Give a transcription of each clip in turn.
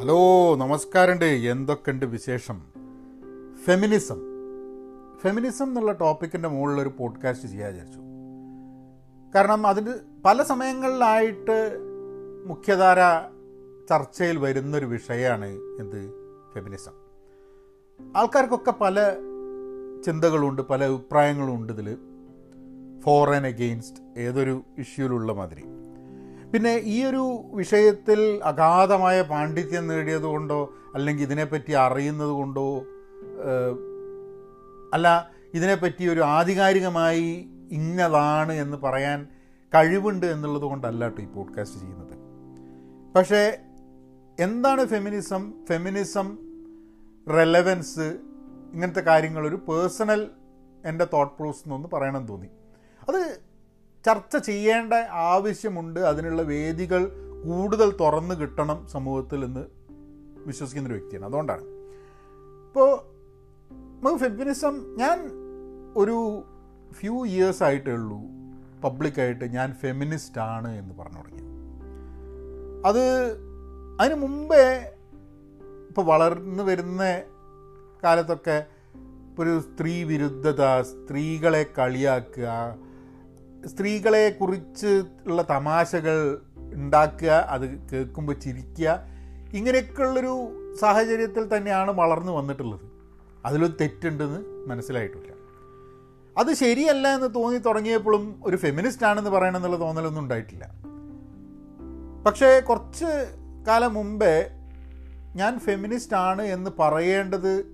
Hello നമസ്കാരമുണ്ട്. എന്തൊക്കെയുണ്ട് വിശേഷം? ഫെമിനിസം. ഫെമിനിസം എന്നുള്ള ടോപ്പിക്കിന്റെ മുകളിൽ ഒരു പോഡ്കാസ്റ്റ് ചെയ്യാൻ വിചാരിച്ചു. കാരണം അതിന് പല സമയങ്ങളിലായിട്ട് മുഖ്യധാര ചർച്ചയിൽ വരുന്നൊരു വിഷയമാണ് എന്ത്? ഫെമിനിസം. ആൾക്കാർക്കൊക്കെ പല ചിന്തകളുണ്ട് പല അഭിപ്രായങ്ങളും ഉണ്ട് ഇതിൽ ഫോർ ആൻഡ് അഗെയിൻസ്റ്റ് ഏതൊരു ഇഷ്യൂലുള്ള മാതിരി. പിന്നെ ഈ ഒരു വിഷയത്തിൽ അഗാധമായ പാണ്ഡിത്യം നേടിയതുകൊണ്ടോ അല്ലെങ്കിൽ ഇതിനെപ്പറ്റി അറിയുന്നത് കൊണ്ടോ അല്ല ഇതിനെപ്പറ്റി ഒരു ആധികാരികമായി ഇന്നതാണ് എന്ന് പറയാൻ കഴിവുണ്ട് എന്നുള്ളത് കൊണ്ടല്ല കേട്ടോ ഈ പോഡ്കാസ്റ്റ് ചെയ്യുന്നത്. പക്ഷേ എന്താണ് ഫെമിനിസം? ഫെമിനിസം റെലവൻസ് ഇങ്ങനത്തെ കാര്യങ്ങൾ ഒരു പേഴ്സണൽ എന്റെ തോട്ട് പ്രോസസ് എന്നൊന്ന് പറയണം തോന്നി. അത് ചർച്ച ചെയ്യേണ്ട ആവശ്യമുണ്ട്. അതിനുള്ള വേദികൾ കൂടുതൽ തുറന്നു കിട്ടണം സമൂഹത്തിൽ എന്ന് വിശ്വസിക്കുന്നൊരു വ്യക്തിയാണ്. അതുകൊണ്ടാണ്. ഇപ്പോൾ നമുക്ക് ഫെമിനിസം ഞാൻ ഒരു ഫ്യൂ ഇയേഴ്സ് ആയിട്ടേ ഉള്ളൂ. പബ്ലിക്കായിട്ട് ഞാൻ ഫെമിനിസ്റ്റ് ആണ് എന്ന് പറഞ്ഞു തുടങ്ങി. അത് അതിന് മുമ്പേ ഇപ്പോൾ വളർന്നു വരുന്ന കാലത്തൊക്കെ ഒരു സ്ത്രീ വിരുദ്ധത സ്ത്രീകളെ കളിയാക്കുക സ്ത്രീകളെ കുറിച്ച് ഉള്ള തമാശകൾ ഉണ്ടാക്കുക അത് കേൾക്കുമ്പോൾ ചിരിക്കുക ഇങ്ങനെയൊക്കെയുള്ളൊരു സാഹചര്യത്തിൽ തന്നെയാണ് വളർന്നു വന്നിട്ടുള്ളത്. അതിലൊരു തെറ്റുണ്ടെന്ന് മനസ്സിലായിട്ടില്ല. അത് ശരിയല്ല എന്ന് തോന്നി തുടങ്ങിയപ്പോഴും ഒരു ഫെമിനിസ്റ്റ് ആണെന്ന് പറയണമെന്നുള്ള തോന്നലൊന്നും ഉണ്ടായിട്ടില്ല. പക്ഷേ കുറച്ച് കാലം മുമ്പേ ഞാൻ ഫെമിനിസ്റ്റ് ആണ് എന്ന് പറയേണ്ടത്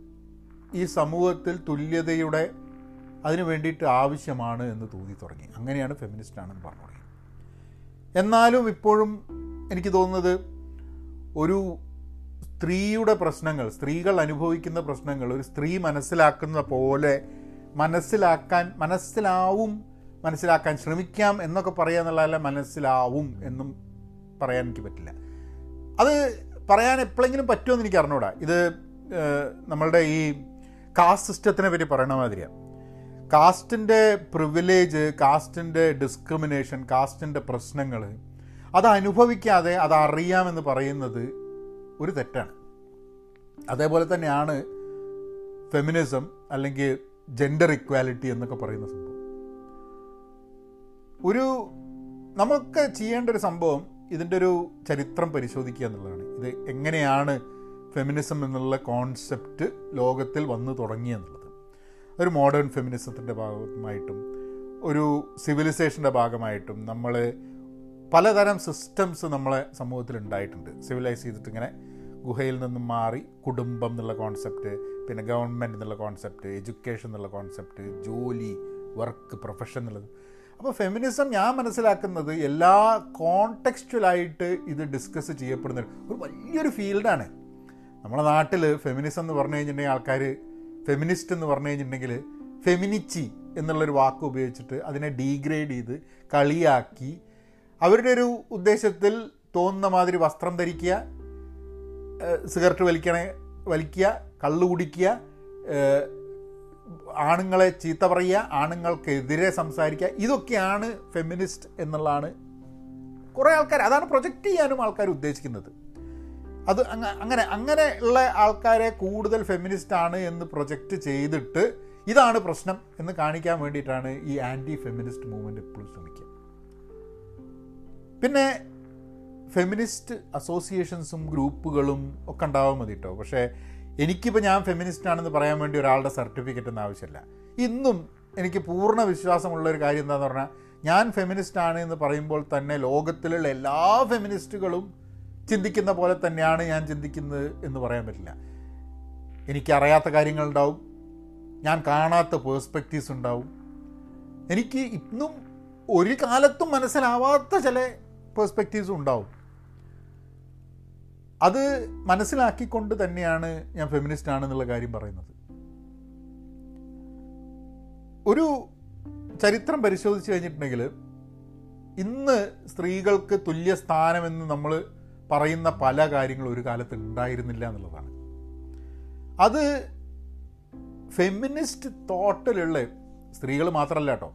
ഈ സമൂഹത്തിൽ തുല്യതയുടെ അതിനു വേണ്ടിയിട്ട് ആവശ്യമാണ് എന്ന് തോന്നി തുടങ്ങി. അങ്ങനെയാണ് ഫെമിനിസ്റ്റ് ആണെന്ന് പറഞ്ഞു തുടങ്ങി. എന്നാലും ഇപ്പോഴും എനിക്ക് തോന്നുന്നത് ഒരു സ്ത്രീയുടെ പ്രശ്നങ്ങൾ സ്ത്രീകൾ അനുഭവിക്കുന്ന പ്രശ്നങ്ങൾ ഒരു സ്ത്രീ മനസ്സിലാക്കുന്ന പോലെ മനസ്സിലാക്കാൻ മനസ്സിലാവും മനസ്സിലാക്കാൻ ശ്രമിക്കാം എന്നൊക്കെ പറയാന്നുള്ളതല്ല മനസ്സിലാവും എന്നും പറയാൻ എനിക്ക് പറ്റില്ല. അത് പറയാൻ എപ്പോഴെങ്കിലും പറ്റുമെന്ന് എനിക്ക് അറിഞ്ഞൂടാ. ഇത് നമ്മളുടെ ഈ കാസ്റ്റ് സിസ്റ്റത്തിനെ പറ്റി പറയണ മാതിരിയാണ് കാസ്റ്റിന്റെ പ്രിവിലേജ് കാസ്റ്റിന്റെ ഡിസ്ക്രിമിനേഷൻ കാസ്റ്റിന്റെ പ്രശ്നങ്ങൾ അത് അനുഭവിക്കാതെ അത് അറിയാമെന്ന് പറയുന്നത് ഒരു തെറ്റാണ്. അതേപോലെ തന്നെയാണ് ഫെമിനിസം അല്ലെങ്കിൽ ജെൻഡർ ഇക്വാലിറ്റി എന്നൊക്കെ പറയുന്ന സംഭവം. ഒരു നമുക്ക് ചെയ്യേണ്ട ഒരു സംഭവം ഇതിന്റെ ഒരു ചരിത്രം പരിശോധിക്കുക എന്നുള്ളതാണ്. ഇത് എങ്ങനെയാണ് ഫെമിനിസം എന്നുള്ള കോൺസെപ്റ്റ് ലോകത്തിൽ വന്നു തുടങ്ങിയെന്നുള്ളത്. ഒരു മോഡേൺ ഫെമിനിസത്തിന്റെ ഭാഗമായിട്ടും ഒരു സിവിലൈസേഷന്റെ ഭാഗമായിട്ടും നമ്മൾ പലതരം സിസ്റ്റംസ് നമ്മളെ സമൂഹത്തിൽ ഉണ്ടായിട്ടുണ്ട്. സിവിലൈസ് ചെയ്തിട്ട് ഇങ്ങനെ ഗുഹയിൽ നിന്നും മാറി കുടുംബം എന്നുള്ള കോൺസെപ്റ്റ് പിന്നെ ഗവൺമെന്റ് എന്നുള്ള കോൺസെപ്റ്റ് എഡ്യൂക്കേഷൻ എന്നുള്ള കോൺസെപ്റ്റ് ജോലി വർക്ക് പ്രൊഫഷൻ എന്നുള്ളത്. അപ്പോൾ ഫെമിനിസം ഞാൻ മനസ്സിലാക്കുന്നത് എല്ലാ കോണ്ടെക്സ്റ്റുവലായിട്ട് ഇത് ഡിസ്കസ് ചെയ്യപ്പെടുന്ന ഒരു വലിയൊരു ഫീൽഡാണ് നമ്മുടെ നാട്ടിൽ ഫെമിനിസം എന്ന് പറഞ്ഞു കഴിഞ്ഞിട്ടുണ്ടെങ്കിൽ ആൾക്കാർ ഫെമിനിസ്റ്റ് എന്ന് പറഞ്ഞു കഴിഞ്ഞിട്ടുണ്ടെങ്കിൽ ഫെമിനിച്ചി എന്നുള്ളൊരു വാക്ക് ഉപയോഗിച്ചിട്ട് അതിനെ ഡീഗ്രേഡ് ചെയ്ത് കളിയാക്കി അവരുടെ ഒരു ഉദ്ദേശത്തിൽ തോന്നുന്ന മാതിരി വസ്ത്രം ധരിക്കുക സിഗരറ്റ് വലിക്കണേ വലിക്കുക കള്ളു കുടിക്കുക ആണുങ്ങളെ ചീത്ത പറയുക ആണുങ്ങൾക്കെതിരെ സംസാരിക്കുക ഇതൊക്കെയാണ് ഫെമിനിസ്റ്റ് എന്നുള്ളതാണ് കുറേ ആൾക്കാർ അതാണ് പ്രൊജക്റ്റ് ചെയ്യാനും ആൾക്കാർ ഉദ്ദേശിക്കുന്നത്. അത് അങ്ങ- അങ്ങനെ അങ്ങനെ ഉള്ള ആൾക്കാരെ കൂടുതൽ ഫെമിനിസ്റ്റ് ആണ് എന്ന് പ്രൊജക്റ്റ് ചെയ്തിട്ട് ഇതാണ് പ്രശ്നം എന്ന് കാണിക്കാൻ വേണ്ടിയിട്ടാണ് ഈ ആന്റി ഫെമിനിസ്റ്റ് മൂവ്മെന്റ് എപ്പോഴും ശ്രമിക്കുക. പിന്നെ ഫെമിനിസ്റ്റ് അസോസിയേഷൻസും ഗ്രൂപ്പുകളും ഒക്കെ ഉണ്ടാവാൻ മതി കേട്ടോ പക്ഷേ എനിക്കിപ്പോൾ ഞാൻ ഫെമിനിസ്റ്റ് ആണെന്ന് പറയാൻ വേണ്ടി ഒരാളുടെ സർട്ടിഫിക്കറ്റ് ഒന്നും ആവശ്യമില്ല. ഇന്നും എനിക്ക് പൂർണ വിശ്വാസമുള്ള ഒരു കാര്യം എന്താണെന്ന് പറഞ്ഞാൽ ഞാൻ ഫെമിനിസ്റ്റ് ആണ് എന്ന് പറയുമ്പോൾ തന്നെ ലോകത്തിലുള്ള എല്ലാ ഫെമിനിസ്റ്റുകളും ചിന്തിക്കുന്ന പോലെ തന്നെയാണ് ഞാൻ ചിന്തിക്കുന്നത് എന്ന് പറയാൻ പറ്റില്ല. എനിക്കറിയാത്ത കാര്യങ്ങളുണ്ടാവും ഞാൻ കാണാത്ത പേഴ്സ്പെക്റ്റീവ്സ് ഉണ്ടാവും. എനിക്ക് ഇന്നും ഒരു കാലത്തും മനസ്സിലാവാത്ത ചില പേഴ്സ്പെക്റ്റീവ്സും ഉണ്ടാവും. അത് മനസ്സിലാക്കിക്കൊണ്ട് തന്നെയാണ് ഞാൻ ഫെമിനിസ്റ്റ് ആണെന്നുള്ള കാര്യം പറയുന്നത്. ഒരു ചരിത്രം പരിശോധിച്ച് കഴിഞ്ഞിട്ടുണ്ടെങ്കിൽ ഇന്ന് സ്ത്രീകൾക്ക് തുല്യ സ്ഥാനമെന്ന് നമ്മൾ പറയുന്ന പല കാര്യങ്ങളും ഒരു കാലത്ത് ഉണ്ടായിരുന്നില്ല എന്നുള്ളതാണ്. അത് ഫെമിനിസ്റ്റ് തോട്ടിലുള്ള സ്ത്രീകൾ മാത്രമല്ല കേട്ടോ.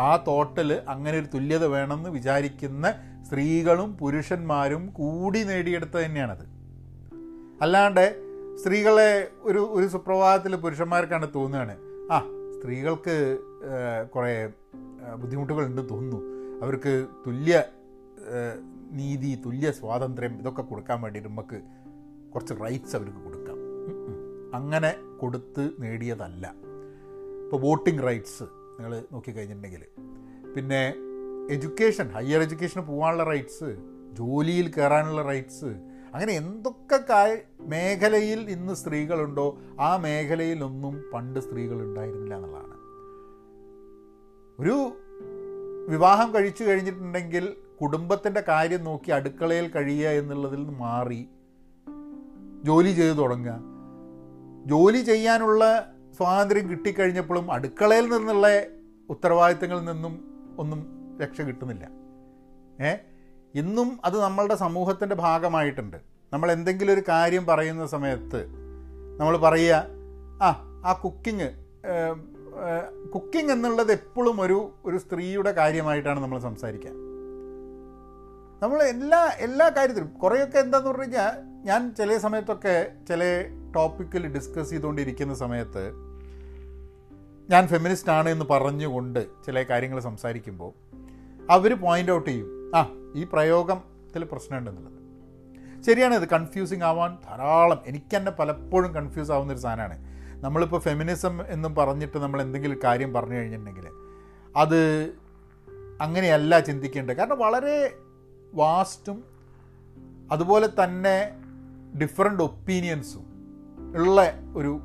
ആ തോട്ടിൽ അങ്ങനെ ഒരു തുല്യത വേണമെന്ന് വിചാരിക്കുന്ന സ്ത്രീകളും പുരുഷന്മാരും കൂടി നേടിയെടുത്ത തന്നെയാണത്. അല്ലാണ്ട് സ്ത്രീകളെ ഒരു ഒരു സുപ്രഭാതത്തിൽ പുരുഷന്മാർക്കാണ് തോന്നുകയാണ്. ആ സ്ത്രീകൾക്ക് കുറേ ബുദ്ധിമുട്ടുകളുണ്ട് തോന്നുന്നു. അവർക്ക് തുല്യ നീതി തുല്യ സ്വാതന്ത്ര്യം ഇതൊക്കെ കൊടുക്കാൻ വേണ്ടി നമുക്ക് കുറച്ച് റൈറ്റ്സ് അവർക്ക് കൊടുക്കാം. അങ്ങനെ കൊടുത്ത് നേടിയതല്ല. ഇപ്പോൾ വോട്ടിംഗ് റൈറ്റ്സ് നിങ്ങൾ നോക്കിക്കഴിഞ്ഞിട്ടുണ്ടെങ്കിൽ. പിന്നെ എഡ്യൂക്കേഷൻ ഹയർ എഡ്യൂക്കേഷന് പോകാനുള്ള റൈറ്റ്സ് ജോലിയിൽ കയറാനുള്ള റൈറ്റ്സ് അങ്ങനെ എന്തൊക്കെ കായ മേഖലയിൽ ഇന്ന് സ്ത്രീകളുണ്ടോ ആ മേഖലയിലൊന്നും പണ്ട് സ്ത്രീകൾ ഉണ്ടായിരുന്നില്ല എന്നുള്ളതാണ്. ഒരു വിവാഹം കഴിച്ചു കഴിഞ്ഞിട്ടുണ്ടെങ്കിൽ കുടുംബത്തിന്റെ കാര്യം നോക്കി അടുക്കളയിൽ കഴിയുക എന്നുള്ളതിൽ നിന്ന് മാറി ജോലി ചെയ്തു തുടങ്ങുക. ജോലി ചെയ്യാനുള്ള സ്വാതന്ത്ര്യം കിട്ടിക്കഴിഞ്ഞപ്പോഴും അടുക്കളയിൽ നിന്നുള്ള ഉത്തരവാദിത്തങ്ങളിൽ നിന്നും ഒന്നും രക്ഷ കിട്ടുന്നില്ല. ഏ? ഇന്നും അത് നമ്മളുടെ സമൂഹത്തിന്റെ ഭാഗമായിട്ടുണ്ട്. നമ്മൾ എന്തെങ്കിലും ഒരു കാര്യം പറയുന്ന സമയത്ത് നമ്മൾ പറയുക ആ ആ കുക്കിങ് കുക്കിംഗ് എന്നുള്ളത് എപ്പോഴും ഒരു ഒരു സ്ത്രീയുടെ കാര്യമായിട്ടാണ് നമ്മൾ സംസാരിക്കുക. നമ്മൾ എല്ലാ എല്ലാ കാര്യത്തിലും കുറേയൊക്കെ എന്താന്ന് പറഞ്ഞു കഴിഞ്ഞാൽ ഞാൻ ചില സമയത്തൊക്കെ ചില ടോപ്പിക്കിൽ ഡിസ്കസ് ചെയ്തുകൊണ്ടിരിക്കുന്ന സമയത്ത് ഞാൻ ഫെമിനിസ്റ്റ് ആണ് എന്ന് പറഞ്ഞുകൊണ്ട് ചില കാര്യങ്ങൾ സംസാരിക്കുമ്പോൾ അവർ പോയിന്റ് ഔട്ട് ചെയ്യും ആ ഈ പ്രയോഗത്തിൽ പ്രശ്നമുണ്ടെന്നുള്ളത്. ശരിയാണ് ഇത് കൺഫ്യൂസിങ് ആവാൻ ധാരാളം എനിക്ക് തന്നെ പലപ്പോഴും കൺഫ്യൂസ് ആവുന്ന ഒരു സാധനമാണ്. നമ്മളിപ്പോൾ ഫെമിനിസം എന്നും പറഞ്ഞിട്ട് നമ്മൾ എന്തെങ്കിലും കാര്യം പറഞ്ഞു കഴിഞ്ഞിട്ടുണ്ടെങ്കിൽ അത് അങ്ങനെയല്ല ചിന്തിക്കേണ്ടത്. കാരണം വളരെ വാസ്റ്റും അതുപോലെ തന്നെ ഡിഫറെന്റ് ഒപ്പീനിയൻസും ഉള്ള ഒരു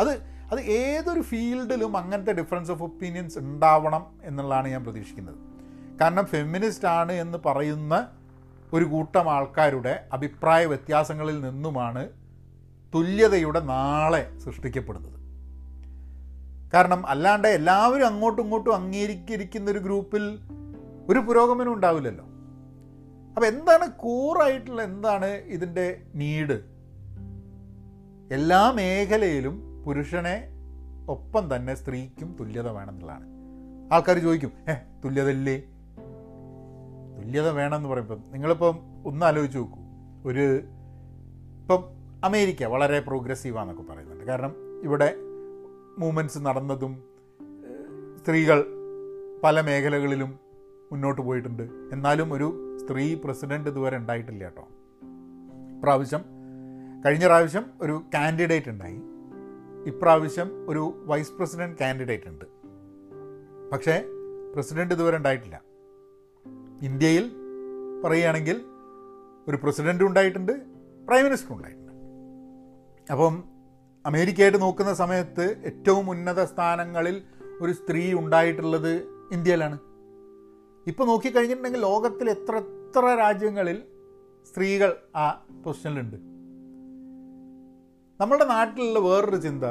അത് അത് ഏതൊരു ഫീൽഡിലും അങ്ങനത്തെ ഡിഫറൻസ് ഓഫ് ഒപ്പീനിയൻസ് ഉണ്ടാവണം എന്നുള്ളതാണ് ഞാൻ പ്രതീക്ഷിക്കുന്നത്. കാരണം ഫെമിനിസ്റ്റ് ആണ് എന്ന് പറയുന്ന ഒരു കൂട്ടം ആൾക്കാരുടെ അഭിപ്രായ വ്യത്യാസങ്ങളിൽ നിന്നുമാണ് തുല്യതയുടെ നാളെ സൃഷ്ടിക്കപ്പെടുന്നത്. കാരണം അല്ലാണ്ട് എല്ലാവരും അങ്ങോട്ടും ഇങ്ങോട്ടും അംഗീകരിക്കുന്ന ഒരു ഗ്രൂപ്പിൽ ഒരു പുരോഗമനം ഉണ്ടാവില്ലല്ലോ. അപ്പം എന്താണ് കൂറായിട്ടുള്ള എന്താണ് ഇതിന്റെ നീഡ് എല്ലാ മേഖലയിലും പുരുഷനെ ഒപ്പം തന്നെ സ്ത്രീക്കും തുല്യത വേണമെന്നുള്ളതാണ്. ആൾക്കാർ ചോദിക്കും ഏ തുല്യത ഇല്ലേ തുല്യത വേണമെന്ന് പറയുമ്പം നിങ്ങളിപ്പം ഒന്ന് ആലോചിച്ച് നോക്കൂ. ഒരു ഇപ്പം അമേരിക്ക വളരെ പ്രോഗ്രസീവാന്നൊക്കെ പറയുന്നുണ്ട്. കാരണം ഇവിടെ മൂവ്മെന്റ്സ് നടന്നതും സ്ത്രീകൾ പല മേഖലകളിലും മുന്നോട്ട് പോയിട്ടുണ്ട്. എന്നാലും ഒരു സ്ത്രീ പ്രസിഡന്റ് ഇതുവരെ ഉണ്ടായിട്ടില്ല കേട്ടോ. ഇപ്രാവശ്യം കഴിഞ്ഞ പ്രാവശ്യം ഒരു കാൻഡിഡേറ്റ് ഉണ്ടായി. ഇപ്രാവശ്യം ഒരു വൈസ് പ്രസിഡന്റ് കാൻഡിഡേറ്റ് ഉണ്ട്. പക്ഷേ പ്രസിഡന്റ് ഇതുവരെ ഉണ്ടായിട്ടില്ല. ഇന്ത്യയിൽ പറയുകയാണെങ്കിൽ ഒരു പ്രസിഡന്റ് ഉണ്ടായിട്ടുണ്ട് പ്രൈം മിനിസ്റ്റർ ഉണ്ടായിട്ടുണ്ട്. അപ്പം അമേരിക്കയായിട്ട് നോക്കുന്ന സമയത്ത് ഏറ്റവും ഉന്നത സ്ഥാനങ്ങളിൽ ഒരു സ്ത്രീ ഉണ്ടായിട്ടുള്ളത് ഇന്ത്യയിലാണ്. ഇപ്പോൾ നോക്കിക്കഴിഞ്ഞിട്ടുണ്ടെങ്കിൽ ലോകത്തിൽ എത്ര എത്ര രാജ്യങ്ങളിൽ സ്ത്രീകൾ ആ പൊസിഷനിലുണ്ട്? നമ്മുടെ നാട്ടിലുള്ള വേറൊരു ചിന്ത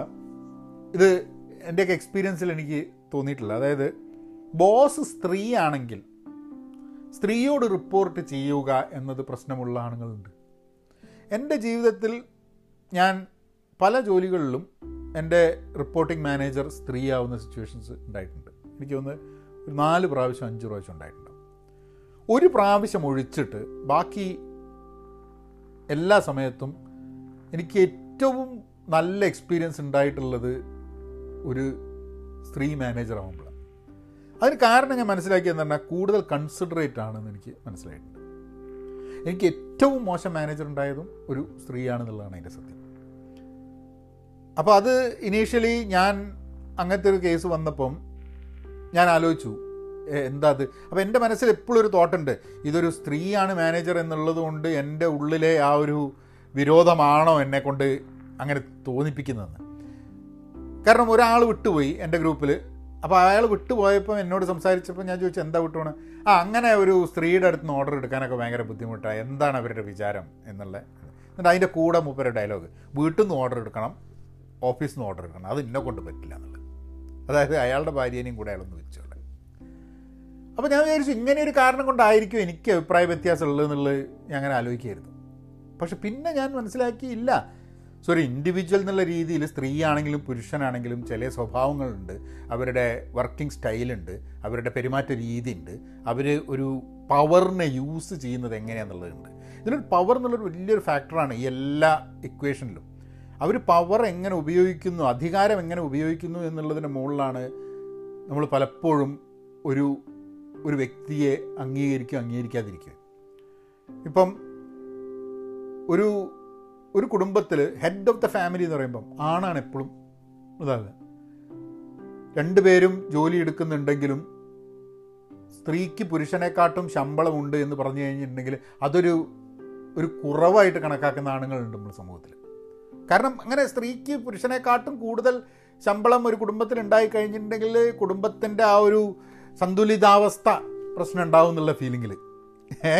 ഇത് എന്റെയൊക്കെ എക്സ്പീരിയൻസിൽ എനിക്ക് തോന്നിയിട്ടില്ല. അതായത് ബോസ് സ്ത്രീ ആണെങ്കിൽ സ്ത്രീയോട് റിപ്പോർട്ട് ചെയ്യുക എന്നത് പ്രശ്നമുള്ള ആണുങ്ങളുണ്ട്. എന്റെ ജീവിതത്തിൽ ഞാൻ പല ജോലികളിലും എന്റെ റിപ്പോർട്ടിംഗ് മാനേജർ സ്ത്രീയാവുന്ന സിറ്റുവേഷൻസ് ഉണ്ടായിട്ടുണ്ട്. എനിക്ക് തോന്നുന്നു ഒരു നാല് പ്രാവശ്യം അഞ്ച് പ്രാവശ്യം ഉണ്ടായിട്ടുണ്ടാവും ഒരു പ്രാവശ്യം ഒഴിച്ചിട്ട് ബാക്കി എല്ലാ സമയത്തും എനിക്ക് ഏറ്റവും നല്ല എക്സ്പീരിയൻസ് ഉണ്ടായിട്ടുള്ളത് ഒരു സ്ത്രീ മാനേജർ ആകുമ്പോഴാണ് അതിന് കാരണം ഞാൻ മനസ്സിലാക്കിയെന്ന് പറഞ്ഞാൽ കൂടുതൽ കൺസിഡറേറ്റ് ആണെന്ന് എനിക്ക് മനസ്സിലായിട്ടുണ്ട്. എനിക്ക് ഏറ്റവും മോശം മാനേജർ ഉണ്ടായതും ഒരു സ്ത്രീയാണെന്നുള്ളതാണ് എന്റെ സത്യം. അപ്പോൾ അത് ഇനീഷ്യലി ഞാൻ അങ്ങനത്തെ ഒരു കേസ് വന്നപ്പം ഞാൻ ആലോചിച്ചു എന്താ അത്? അപ്പോൾ എന്റെ മനസ്സിൽ എപ്പോഴും ഒരു തോട്ടുണ്ട് ഇതൊരു സ്ത്രീയാണ് മാനേജർ എന്നുള്ളത് കൊണ്ട് എന്റെ ഉള്ളിലെ ആ ഒരു വിരോധമാണോ എന്നെ കൊണ്ട് അങ്ങനെ തോന്നിപ്പിക്കുന്നതെന്ന്. കാരണം ഒരാൾ വിട്ടുപോയി എന്റെ ഗ്രൂപ്പിൽ അപ്പോൾ അയാൾ വിട്ടുപോയപ്പോൾ എന്നോട് സംസാരിച്ചപ്പോൾ ഞാൻ ചോദിച്ചു എന്താ വിട്ടുപോണ് ആ അങ്ങനെ ഒരു സ്ത്രീയുടെ അടുത്ത് നിന്ന് ഓർഡർ എടുക്കാനൊക്കെ ഭയങ്കര ബുദ്ധിമുട്ടാണ് എന്താണ് അവരുടെ വിചാരം എന്നുള്ള. എന്നിട്ട് അതിന്റെ കൂടെ മൂപ്പരുടെ ഡയലോഗ് വീട്ടിൽ നിന്ന് ഓർഡർ എടുക്കണം ഓഫീസിൽ നിന്ന് ഓർഡർ എടുക്കണം. അത് ഇന്നെ കൊണ്ട് പറ്റില്ല എന്നുള്ളത്. അതായത് അയാളുടെ ഭാര്യേനെയും കൂടെ അയാളൊന്ന് വെച്ചോളെ അപ്പോൾ ഞാൻ വിചാരിച്ചു ഇങ്ങനെ ഒരു കാരണം കൊണ്ടായിരിക്കും എനിക്ക് അഭിപ്രായ വ്യത്യാസം ഉള്ളതെന്നുള്ളത് ഞാൻ അങ്ങനെ ആലോചിക്കായിരുന്നു പക്ഷെ പിന്നെ ഞാൻ മനസ്സിലാക്കി ഇല്ല ഇൻഡിവിജ്വൽ എന്നുള്ള രീതിയിൽ സ്ത്രീയാണെങ്കിലും പുരുഷനാണെങ്കിലും ചില സ്വഭാവങ്ങളുണ്ട്. അവരുടെ വർക്കിംഗ് സ്റ്റൈലുണ്ട് അവരുടെ പെരുമാറ്റ രീതി ഉണ്ട്. അവർ ഒരു പവറിനെ യൂസ് ചെയ്യുന്നത് എങ്ങനെയാണെന്നുള്ളതുണ്ട് ഇതിനൊരു പവർ എന്നുള്ളൊരു വലിയൊരു ഫാക്ടറാണ് ഈ എല്ലാ ഇക്വേഷനിലും അവർ പവർ എങ്ങനെ ഉപയോഗിക്കുന്നു അധികാരം എങ്ങനെ ഉപയോഗിക്കുന്നു എന്നുള്ളതിന് മുകളിലാണ് നമ്മൾ പലപ്പോഴും ഒരു ഒരു വ്യക്തിയെ അംഗീകരിക്കുക അംഗീകരിക്കാതിരിക്കുക. ഇപ്പം ഒരു ഒരു കുടുംബത്തിൽ ഹെഡ് ഓഫ് ദ ഫാമിലി എന്ന് പറയുമ്പം ആണാണ് എപ്പോഴും ഇതാകുക രണ്ടുപേരും ജോലി എടുക്കുന്നുണ്ടെങ്കിലും സ്ത്രീക്ക് പുരുഷനെക്കാട്ടും ശമ്പളമുണ്ട് എന്ന് പറഞ്ഞു കഴിഞ്ഞിട്ടുണ്ടെങ്കിൽ അതൊരു ഒരു കുറവായിട്ട് കണക്കാക്കുന്ന ആണുങ്ങളുണ്ട് നമ്മുടെ സമൂഹത്തിൽ കാരണം അങ്ങനെ സ്ത്രീക്ക് പുരുഷനെക്കാട്ടും കൂടുതൽ ശമ്പളം ഒരു കുടുംബത്തിൽ ഉണ്ടായി കഴിഞ്ഞിട്ടുണ്ടെങ്കിൽ കുടുംബത്തിന്റെ ആ ഒരു സന്തുലിതാവസ്ഥ പ്രശ്നം ഉണ്ടാവും എന്നുള്ള ഫീലിങ്ങിൽ ഏ?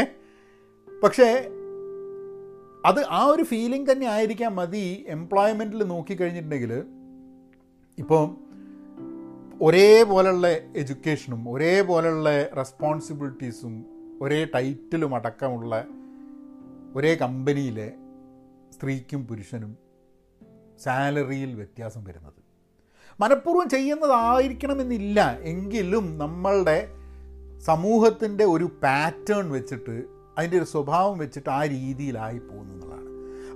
പക്ഷേ അത് ആ ഒരു ഫീലിംഗ് തന്നെ ആയിരിക്കാം മതി എംപ്ലോയ്മെന്റിൽ നോക്കിക്കഴിഞ്ഞിട്ടുണ്ടെങ്കിൽ ഇപ്പോൾ ഒരേപോലുള്ള എഡ്യൂക്കേഷനും ഒരേപോലുള്ള റെസ്പോൺസിബിലിറ്റീസും ഒരേ ടൈറ്റിലും അടക്കമുള്ള ഒരേ കമ്പനിയിലെ സ്ത്രീക്കും പുരുഷനും സാലറിയിൽ വ്യത്യാസം വരുന്നത്. മനഃപൂർവം ചെയ്യുന്നതായിരിക്കണമെന്നില്ല. എങ്കിലും നമ്മളുടെ സമൂഹത്തിന്റെ ഒരു പാറ്റേൺ വെച്ചിട്ട് അതിന്റെ ഒരു സ്വഭാവം വെച്ചിട്ട് ആ രീതിയിലായി പോകുന്നു എന്നുള്ളതാണ്.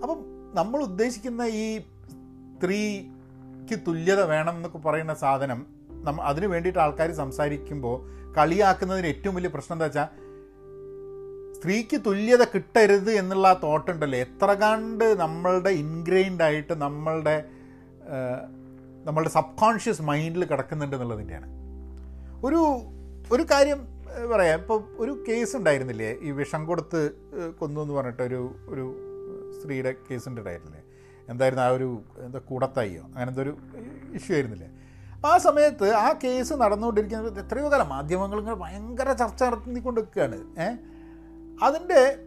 അപ്പം നമ്മൾ ഉദ്ദേശിക്കുന്ന ഈ സ്ത്രീക്ക് തുല്യത വേണം എന്നൊക്കെ പറയുന്ന സാധനം നമ്മ അതിന് വേണ്ടിയിട്ട് ആൾക്കാർ സംസാരിക്കുമ്പോൾ കളിയാക്കുന്നതിന് ഏറ്റവും വലിയ പ്രശ്നം എന്താ വെച്ചാൽ സ്ത്രീക്ക് തുല്യത കിട്ടരുത് എന്നുള്ള ആ തോട്ടുണ്ടല്ലോ. എത്ര കണ്ട് നമ്മളുടെ ഇൻഗ്രെയിൻഡ് ആയിട്ട് നമ്മളുടെ നമ്മളുടെ സബ് കോൺഷ്യസ് മൈൻഡിൽ കിടക്കുന്നുണ്ട് എന്നുള്ളതിന്റെയാണ് ഒരു ഒരു കാര്യം പറയാം. ഇപ്പോൾ ഒരു കേസ് ഉണ്ടായിരുന്നില്ലേ? ഈ വിഷം കൊടുത്ത് കൊന്നു എന്ന് പറഞ്ഞിട്ട് ഒരു ഒരു സ്ത്രീയുടെ കേസ് ഉണ്ടായിരുന്നില്ലേ എന്തായിരുന്നു? ആ ഒരു എന്താ കൂടത്തായിയോ? അങ്ങനത്തെ ഒരു ഇഷ്യൂ ആയിരുന്നില്ലേ? ആ സമയത്ത് ആ കേസ് നടന്നുകൊണ്ടിരിക്കുന്നത് എത്രയോ കാലം മാധ്യമങ്ങൾ ഇങ്ങനെ ഭയങ്കര ചർച്ച നടത്തിക്കൊണ്ടിരിക്കുകയാണ്. ഏഹ് അതിന്റെ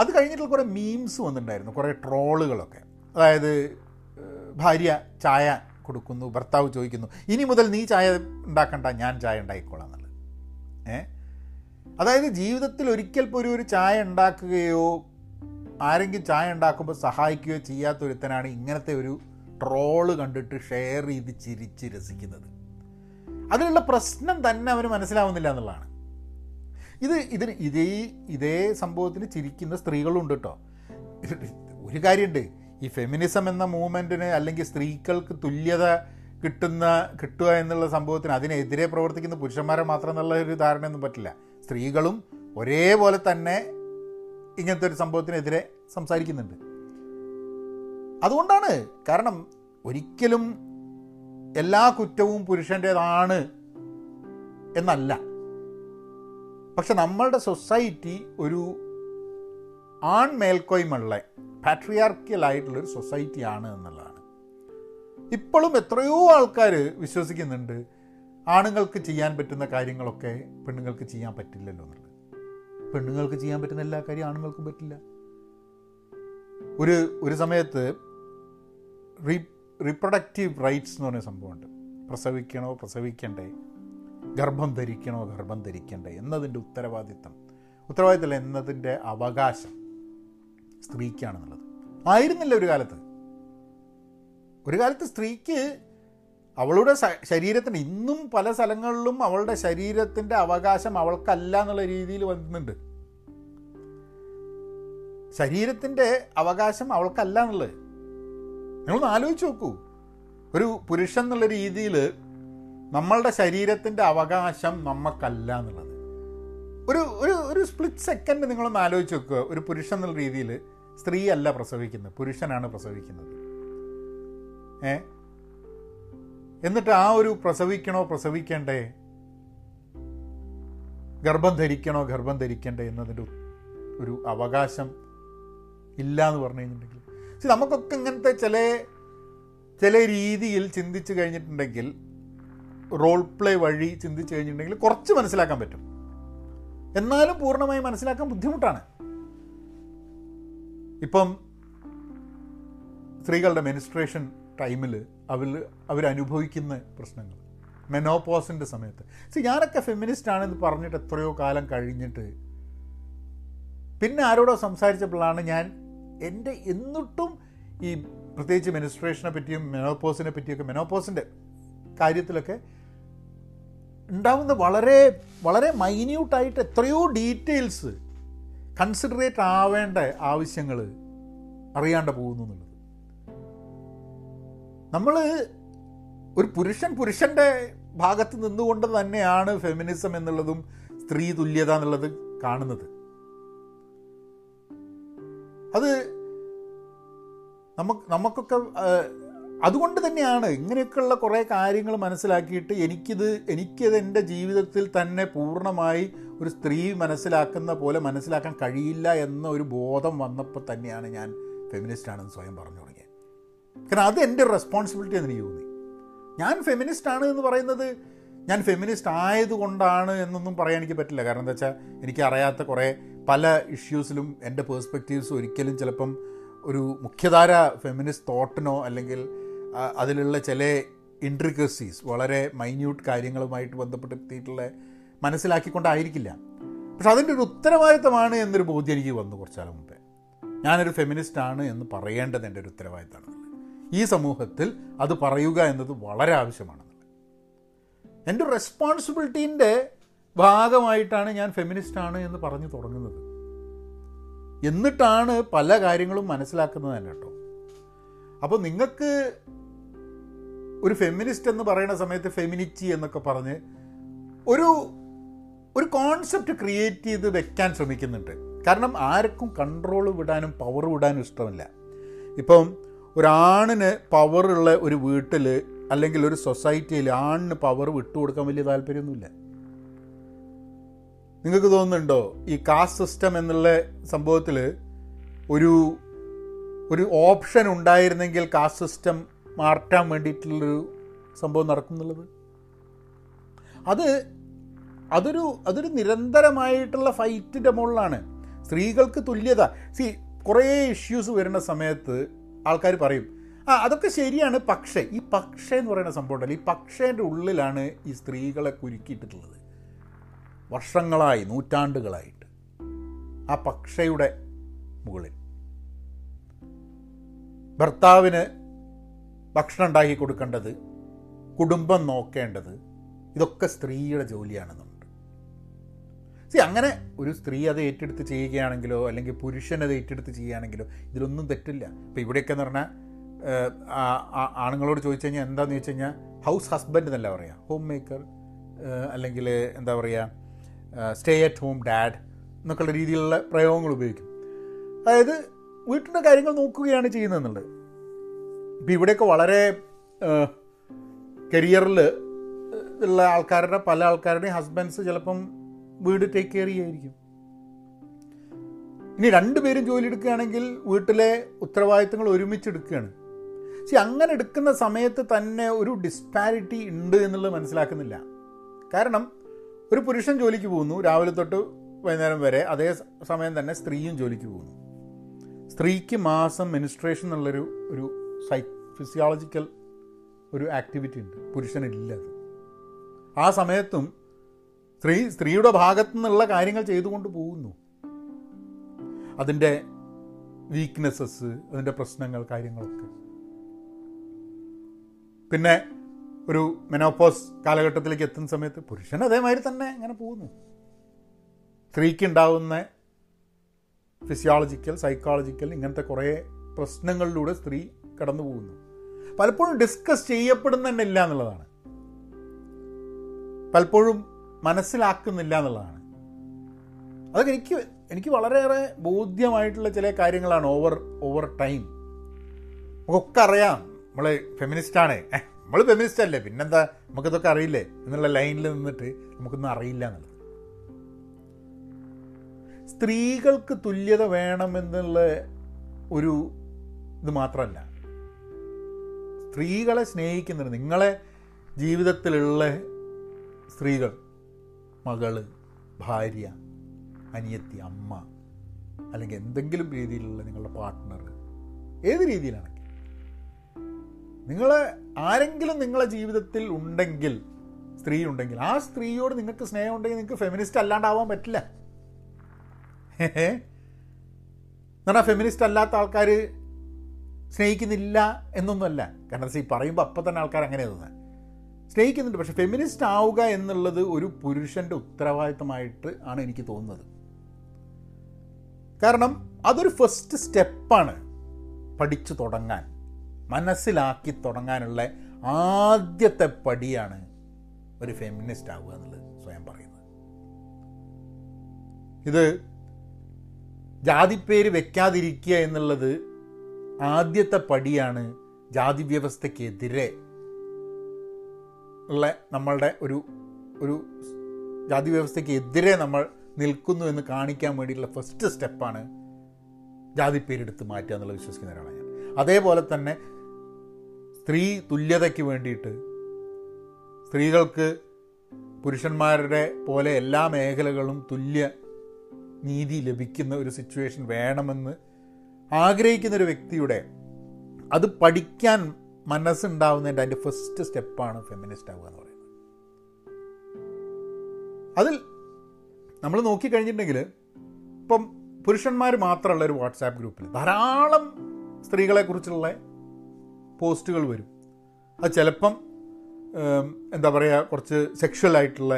അത് കഴിഞ്ഞിട്ടുള്ള കുറേ മീംസ് വന്നിട്ടുണ്ടായിരുന്നു കുറേ ട്രോളുകളൊക്കെ. അതായത് ഭാര്യ ചായ കൊടുക്കുന്നു ഭർത്താവ് ചോദിക്കുന്നു ഇനി മുതൽ നീ ചായ ഉണ്ടാക്കണ്ട ഞാൻ ചായ ഉണ്ടായിക്കോളാം എന്നുള്ളത്. ഏ അതായത് ജീവിതത്തിൽ ഒരിക്കൽ പോലും ഒരു ചായ ഉണ്ടാക്കുകയോ ആരെങ്കിലും ചായ ഉണ്ടാക്കുമ്പോൾ സഹായിക്കുകയോ ചെയ്യാത്ത ഒരുത്തനാണ് ഇങ്ങനത്തെ ഒരു ട്രോൾ കണ്ടിട്ട് ഷെയർ ചെയ്ത് ചിരിച്ച് രസിക്കുന്നത്. അതിലുള്ള പ്രശ്നം തന്നെ അവന് മനസ്സിലാവുന്നില്ല എന്നുള്ളതാണ്. ഇത് ഇതിന് ഇതേ ഇതേ സംഭവത്തിന് ചിരിക്കുന്ന സ്ത്രീകളുണ്ട് കേട്ടോ ഒരു കാര്യമുണ്ട് ഈ ഫെമിനിസം എന്ന മൂവ്മെന്റിന് അല്ലെങ്കിൽ സ്ത്രീകൾക്ക് തുല്യത കിട്ടുന്ന കിട്ടുക എന്നുള്ള സംഭവത്തിന് അതിനെതിരെ പ്രവർത്തിക്കുന്ന പുരുഷന്മാരെ മാത്രം എന്നുള്ള ഒരു ധാരണയൊന്നും പറ്റില്ല. സ്ത്രീകളും ഒരേപോലെ തന്നെ ഇങ്ങനത്തെ ഒരു സംഭവത്തിനെതിരെ സംസാരിക്കുന്നുണ്ട്. അതുകൊണ്ടാണ് കാരണം ഒരിക്കലും എല്ലാ കുറ്റവും പുരുഷന്റേതാണ് എന്നല്ല. പക്ഷെ നമ്മളുടെ സൊസൈറ്റി ഒരു ആൺ മേൽക്കോയ്മുള്ള പാട്രിയാർക്കിയലായിട്ടുള്ളൊരു സൊസൈറ്റിയാണ് എന്നുള്ളതാണ്. ഇപ്പോഴും എത്രയോ ആൾക്കാർ വിശ്വസിക്കുന്നുണ്ട് ആണുങ്ങൾക്ക് ചെയ്യാൻ പറ്റുന്ന കാര്യങ്ങളൊക്കെ പെണ്ണുങ്ങൾക്ക് ചെയ്യാൻ പറ്റില്ലല്ലോ എന്നുള്ളത്. പെണ്ണുങ്ങൾക്ക് ചെയ്യാൻ പറ്റുന്ന എല്ലാ കാര്യവും ആണുങ്ങൾക്കും പറ്റില്ല. ഒരു ഒരു സമയത്ത് റീ റീപ്രൊഡക്റ്റീവ് റൈറ്റ്സ് എന്ന് പറഞ്ഞ സംഭവമുണ്ട്. പ്രസവിക്കണോ പ്രസവിക്കണ്ടേ? ഗർഭം ധരിക്കണോ ഗർഭം ധരിക്കണ്ടേ? എന്നതിന്റെ ഉത്തരവാദിത്തം. ഉത്തരവാദിത്തമല്ല എന്നതിന്റെ അവകാശം സ്ത്രീക്കാണെന്നുള്ളത്. ആയിരുന്നില്ല ഒരു കാലത്ത്. ഒരു കാലത്ത് സ്ത്രീക്ക് അവളുടെ ശരീരത്തിന് ഇന്നും പല സ്ഥലങ്ങളിലും അവളുടെ ശരീരത്തിന്റെ അവകാശം അവൾക്കല്ല എന്നുള്ള രീതിയിൽ വരുന്നുണ്ട് ശരീരത്തിന്റെ അവകാശം അവൾക്കല്ല എന്നുള്ളത്. നിങ്ങളൊന്ന് ആലോചിച്ച് നോക്കൂ. ഒരു പുരുഷൻ എന്നുള്ള രീതിയിൽ നമ്മളുടെ ശരീരത്തിന്റെ അവകാശം നമുക്കല്ല എന്നുള്ളത്. ഒരു ഒരു ഒരു സ്പ്ലിറ്റ് സെക്കൻഡ് നിങ്ങളൊന്ന് ആലോചിച്ച് നോക്കുക ഒരു പുരുഷൻ എന്നുള്ള രീതിയിൽ സ്ത്രീ അല്ല പ്രസവിക്കുന്നത്. പുരുഷനാണ് പ്രസവിക്കുന്നത്. ഏ? എന്നിട്ട് ആ ഒരു പ്രസവിക്കണോ പ്രസവിക്കണ്ടേ? ഗർഭം ധരിക്കണോ ഗർഭം ധരിക്കണ്ടേ എന്നതിന്റെ ഒരു അവകാശം ഇല്ല എന്ന് പറഞ്ഞു കഴിഞ്ഞിട്ടുണ്ടെങ്കിൽ നമുക്കൊക്കെ ഇങ്ങനത്തെ ചില ചില രീതിയിൽ ചിന്തിച്ചു കഴിഞ്ഞിട്ടുണ്ടെങ്കിൽ റോൾ പ്ലേ വഴി ചിന്തിച്ച് കഴിഞ്ഞിട്ടുണ്ടെങ്കിൽ കുറച്ച് മനസ്സിലാക്കാൻ പറ്റും. എന്നാലും പൂർണമായി മനസ്സിലാക്കാൻ ബുദ്ധിമുട്ടാണ്. ഇപ്പം സ്ത്രീകളുടെ മെനിസ്ട്രേഷൻ ടൈമിൽ അവർ അവരനുഭവിക്കുന്ന പ്രശ്നങ്ങൾ. മെനോപോസിന്റെ സമയത്ത്. സി ഞാനൊക്കെ ഫെമിനിസ്റ്റ് ആണെന്ന് പറഞ്ഞിട്ട് എത്രയോ കാലം കഴിഞ്ഞിട്ട് പിന്നെ ആരോടോ സംസാരിച്ചപ്പോഴാണ് ഞാൻ എന്റെ എന്നിട്ടും ഈ പ്രത്യേകിച്ച് മെനിസ്ട്രേഷനെ പറ്റിയും മെനോപോസിനെ പറ്റിയൊക്കെ മെനോപോസിന്റെ കാര്യത്തിലൊക്കെ ഉണ്ടാവുന്ന വളരെ വളരെ മൈന്യൂട്ടായിട്ട് എത്രയോ ഡീറ്റെയിൽസ് കൺസിഡറേറ്റ് ആവേണ്ട ആവശ്യങ്ങൾ അറിയാണ്ട് പോകുന്നു എന്നുള്ളത്. നമ്മൾ ഒരു പുരുഷൻ പുരുഷന്റെ ഭാഗത്ത് നിന്നുകൊണ്ട് തന്നെയാണ് ഫെമിനിസം എന്നുള്ളതും സ്ത്രീ തുല്യത എന്നുള്ളത് കാണുന്നത്. അത് നമുക്ക് നമുക്കൊക്കെ അതുകൊണ്ട് തന്നെയാണ് ഇങ്ങനെയൊക്കെയുള്ള കുറേ കാര്യങ്ങൾ മനസ്സിലാക്കിയിട്ട് എനിക്കിത് എനിക്കത് എന്റെ ജീവിതത്തിൽ തന്നെ പൂർണമായി ഒരു സ്ത്രീ മനസ്സിലാക്കുന്ന പോലെ മനസ്സിലാക്കാൻ കഴിയില്ല എന്ന ഒരു ബോധം വന്നപ്പോൾ തന്നെയാണ് ഞാൻ ഫെമിനിസ്റ്റ് ആണെന്ന് സ്വയം പറഞ്ഞു തുടങ്ങിയത്. കാരണം അത് എന്റെ റെസ്പോൺസിബിലിറ്റി എന്ന് എനിക്ക് തോന്നി. ഞാൻ ഫെമിനിസ്റ്റ് ആണ് എന്ന് പറയുന്നത് ഞാൻ ഫെമിനിസ്റ്റ് ആയതുകൊണ്ടാണ് എന്നൊന്നും പറയാൻ എനിക്ക് പറ്റില്ല. കാരണം എന്താ വെച്ചാൽ എനിക്കറിയാത്ത കുറേ പല ഇഷ്യൂസിലും എന്റെ പേഴ്സ്പെക്റ്റീവ്സ് ഒരിക്കലും ചിലപ്പം ഒരു മുഖ്യധാര ഫെമിനിസ്റ്റ് തോട്ടിനോ അല്ലെങ്കിൽ അതിലുള്ള ചില ഇൻട്രിക്കസീസ് വളരെ മൈന്യൂട്ട് കാര്യങ്ങളുമായിട്ട് ബന്ധപ്പെടുത്തിയിട്ടുള്ള മനസ്സിലാക്കിക്കൊണ്ടായിരിക്കില്ല. പക്ഷെ അതിന്റെ ഒരു ഉത്തരവാദിത്തമാണ് എന്നൊരു ബോധ്യം എനിക്ക് വന്നു കുറച്ചാൽ മുമ്പേ. ഞാനൊരു ഫെമിനിസ്റ്റ് ആണ് എന്ന് പറയേണ്ടത് എന്റെ ഒരു ഉത്തരവാദിത്തമാണ് ഈ സമൂഹത്തിൽ അത് പറയുക എന്നത് വളരെ ആവശ്യമാണ് എന്റെ റെസ്പോൺസിബിലിറ്റീന്റെ ഭാഗമായിട്ടാണ് ഞാൻ ഫെമിനിസ്റ്റ് ആണ് എന്ന് പറഞ്ഞു തുടങ്ങുന്നത്. എന്നിട്ടാണ് പല കാര്യങ്ങളും മനസ്സിലാക്കുന്നത് തന്നെ കേട്ടോ. അപ്പോൾ നിങ്ങൾക്ക് ഒരു ഫെമിനിസ്റ്റ് എന്ന് പറയുന്ന സമയത്ത് ഫെമിനിറ്റി എന്നൊക്കെ പറഞ്ഞ് ഒരു ഒരു കോൺസെപ്റ്റ് ക്രിയേറ്റ് ചെയ്ത് വെക്കാൻ ശ്രമിക്കുന്നുണ്ട്. കാരണം ആർക്കും കൺട്രോൾ വിടാനും പവർ വിടാനും ഇഷ്ടമില്ല. ഇപ്പം ഒരാണിന് പവറുള്ള ഒരു വീട്ടിൽ അല്ലെങ്കിൽ ഒരു സൊസൈറ്റിയിൽ ആണിന് പവർ വിട്ടുകൊടുക്കാൻ വലിയ താല്പര്യമൊന്നുമില്ല. നിങ്ങൾക്ക് തോന്നുന്നുണ്ടോ? ഈ കാസ്റ്റ് സിസ്റ്റം എന്നുള്ള സംഭവത്തിൽ ഒരു ഒരു ഓപ്ഷൻ ഉണ്ടായിരുന്നെങ്കിൽ കാസ്റ്റ് സിസ്റ്റം മാറ്റാൻ വേണ്ടിയിട്ടുള്ളൊരു സംഭവം നടക്കുന്നുള്ളത്? അത് അതൊരു അതൊരു നിരന്തരമായിട്ടുള്ള ഫൈറ്റിന്റെ മുകളിലാണ്. സ്ത്രീകൾക്ക് തുല്യത. സി കുറേ ഇഷ്യൂസ് വരുന്ന സമയത്ത് ആൾക്കാർ പറയും ആ അതൊക്കെ ശരിയാണ് പക്ഷേ ഈ പക്ഷേ എന്ന് പറയുന്ന സംഭവം ഉണ്ടല്ലോ. ഈ പക്ഷേന്റെ ഉള്ളിലാണ് ഈ സ്ത്രീകളെ കുരുക്കിയിട്ടുള്ളത്. വർഷങ്ങളായി നൂറ്റാണ്ടുകളായിട്ട്. ആ പക്ഷയുടെ മുകളിൽ. ഭർത്താവിന് ഭക്ഷണം ഉണ്ടാക്കി കൊടുക്കേണ്ടത് കുടുംബം നോക്കേണ്ടത് ഇതൊക്കെ സ്ത്രീയുടെ ജോലിയാണെന്നുണ്ട്. സി അങ്ങനെ ഒരു സ്ത്രീ അത് ഏറ്റെടുത്ത് ചെയ്യുകയാണെങ്കിലോ അല്ലെങ്കിൽ പുരുഷൻ അത് ഏറ്റെടുത്ത് ചെയ്യുകയാണെങ്കിലോ ഇതിലൊന്നും തെറ്റില്ല. ഇപ്പോൾ ഇവിടെയൊക്കെ എന്ന് പറഞ്ഞാൽ ആണുങ്ങളോട് ചോദിച്ചു കഴിഞ്ഞാൽ എന്താണെന്ന് ചോദിച്ചു കഴിഞ്ഞാൽ ഹൗസ് ഹസ്ബൻഡ് എന്നല്ല പറയുക ഹോം മേക്കർ അല്ലെങ്കിൽ എന്താ പറയുക സ്റ്റേ അറ്റ് ഹോം ഡാഡ് എന്നൊക്കെയുള്ള രീതിയിലുള്ള പ്രയോഗങ്ങൾ ഉപയോഗിക്കും. അതായത് വീട്ടിന്റെ കാര്യങ്ങൾ നോക്കുകയാണ് ചെയ്യുന്നതെന്നുള്ളത് ഇപ്പം ഇവിടെയൊക്കെ വളരെ കരിയറിൽ ഉള്ള ആൾക്കാരുടെ പല ആൾക്കാരുടെയും ഹസ്ബൻഡ്സ് ചിലപ്പം വീട് ടേക്ക് കെയർ ചെയ്യായിരിക്കും. ഇനി രണ്ടുപേരും ജോലി എടുക്കുകയാണെങ്കിൽ വീട്ടിലെ ഉത്തരവാദിത്തങ്ങൾ ഒരുമിച്ച് എടുക്കുകയാണ്. പക്ഷെ അങ്ങനെ എടുക്കുന്ന സമയത്ത് തന്നെ ഒരു ഡിസ്പാരിറ്റി ഉണ്ട് എന്നുള്ളത് മനസ്സിലാക്കുന്നില്ല. കാരണം ഒരു പുരുഷൻ ജോലിക്ക് പോകുന്നു രാവിലെ തൊട്ട് വൈകുന്നേരം വരെ അതേ സമയം തന്നെ സ്ത്രീയും ജോലിക്ക് പോകുന്നു. സ്ത്രീക്ക് മാസം മിനിസ്ട്രേഷൻ എന്നുള്ളൊരു ഒരു സൈ ഫിസിയോളജിക്കൽ ഒരു ആക്ടിവിറ്റി ഉണ്ട്. പുരുഷനില്ല അത് ആ സമയത്തും സ്ത്രീ സ്ത്രീയുടെ ഭാഗത്തു നിന്നുള്ള കാര്യങ്ങൾ ചെയ്തുകൊണ്ട് പോകുന്നു. അതിന്റെ വീക്ക്നെസ്സസ് അതിന്റെ പ്രശ്നങ്ങൾ കാര്യങ്ങളൊക്കെ. പിന്നെ ഒരു മെനോപ്പോസ് കാലഘട്ടത്തിലേക്ക് എത്തുന്ന സമയത്ത് പുരുഷൻ അതേമാതിരി തന്നെ അങ്ങനെ പോകുന്നു. സ്ത്രീക്ക് ഉണ്ടാവുന്ന ഫിസിയോളജിക്കൽ സൈക്കോളജിക്കൽ ഇങ്ങനത്തെ കുറേ പ്രശ്നങ്ങളിലൂടെ സ്ത്രീ കടന്നു പോകുന്നു പലപ്പോഴും ഡിസ്കസ് ചെയ്യപ്പെടുന്നില്ല എന്നുള്ളതാണ്. പലപ്പോഴും മനസ്സിലാക്കുന്നില്ല എന്നുള്ളതാണ്. അതൊക്കെ എനിക്ക് എനിക്ക് വളരെയേറെ ബോധ്യമായിട്ടുള്ള ചില കാര്യങ്ങളാണ് ഓവർ ഓവർ ടൈം നമുക്കൊക്കെ അറിയാം നമ്മൾ ഫെമിനിസ്റ്റാണ് നമ്മൾ ഫെമിനിസ്റ്റ് അല്ലേ? പിന്നെന്താ? നമുക്കിതൊക്കെ അറിയില്ലേ? എന്നുള്ള ലൈനിൽ നിന്നിട്ട് നമുക്കൊന്നും അറിയില്ല എന്നുള്ളത്. സ്ത്രീകൾക്ക് തുല്യത വേണമെന്നുള്ള ഒരു ഇത് മാത്രമല്ല. സ്ത്രീകളെ സ്നേഹിക്കുന്നുണ്ട് നിങ്ങളെ ജീവിതത്തിലുള്ള സ്ത്രീകൾ മകൾ ഭാര്യ അനിയത്തി അമ്മ അല്ലെങ്കിൽ എന്തെങ്കിലും രീതിയിലുള്ള നിങ്ങളുടെ പാർട്ട്ണർ ഏത് രീതിയിലാണെങ്കിൽ നിങ്ങളെ ആരെങ്കിലും നിങ്ങളെ ജീവിതത്തിൽ ഉണ്ടെങ്കിൽ സ്ത്രീ ഉണ്ടെങ്കിൽ ആ സ്ത്രീയോട് നിങ്ങൾക്ക് സ്നേഹം ഉണ്ടെങ്കിൽ നിങ്ങൾക്ക് ഫെമിനിസ്റ്റ് അല്ലാണ്ടാവാൻ പറ്റില്ല. എന്നാ ഫെമിനിസ്റ്റ് അല്ലാത്ത ആൾക്കാർ സ്നേഹിക്കുന്നില്ല എന്നൊന്നുമല്ല. കാരണം ഈ പറയുമ്പോൾ അപ്പം തന്നെ ആൾക്കാർ അങ്ങനെ തോന്നുന്നത് സ്നേഹിക്കുന്നുണ്ട് പക്ഷെ ഫെമിനിസ്റ്റ് ആവുക എന്നുള്ളത് ഒരു പുരുഷന്റെ ഉത്തരവാദിത്തമായിട്ട് ആണ് എനിക്ക് തോന്നുന്നത്. കാരണം അതൊരു ഫസ്റ്റ് സ്റ്റെപ്പാണ് പഠിച്ചു തുടങ്ങാൻ മനസ്സിലാക്കി തുടങ്ങാനുള്ള ആദ്യത്തെ പടിയാണ് ഒരു ഫെമിനിസ്റ്റ് ആവുക എന്നുള്ളത് സ്വയം പറയുന്നത്. ഇത് ജാതിപ്പേര് വെക്കാതിരിക്കുക എന്നുള്ളത് ആദ്യത്തെ പടിയാണ് ജാതി വ്യവസ്ഥയ്ക്കെതിരെ ഉള്ള നമ്മളുടെ ഒരു ഒരു ജാതി വ്യവസ്ഥയ്ക്കെതിരെ നമ്മൾ നിൽക്കുന്നു എന്ന് കാണിക്കാൻ വേണ്ടിയിട്ടുള്ള ഫസ്റ്റ് സ്റ്റെപ്പാണ് ജാതി പേരെടുത്ത് മാറ്റുക എന്നുള്ളത് വിശ്വസിക്കുന്ന ഒരാളാണ് ഞാൻ. അതേപോലെ തന്നെ സ്ത്രീ തുല്യതയ്ക്ക് വേണ്ടിയിട്ട് സ്ത്രീകൾക്ക് പുരുഷന്മാരുടെ പോലെ എല്ലാ മേഖലകളും തുല്യ നീതി ലഭിക്കുന്ന ഒരു സിറ്റുവേഷൻ വേണമെന്ന് ആഗ്രഹിക്കുന്ന ഒരു വ്യക്തിയുടെ അത് പഠിക്കാൻ മനസ്സുണ്ടാവുന്നതിന്റെ അതിന്റെ ഫസ്റ്റ് സ്റ്റെപ്പാണ് ഫെമിനിസ്റ്റ് ആവുക എന്ന് പറയുന്നത്. അതിൽ നമ്മൾ നോക്കിക്കഴിഞ്ഞിട്ടുണ്ടെങ്കിൽ ഇപ്പം പുരുഷന്മാർ മാത്രമുള്ള ഒരു വാട്സാപ്പ് ഗ്രൂപ്പിൽ ധാരാളം സ്ത്രീകളെക്കുറിച്ചുള്ള പോസ്റ്റുകൾ വരും. അത് ചിലപ്പം എന്താ പറയുക കുറച്ച് സെക്ഷൽ ആയിട്ടുള്ള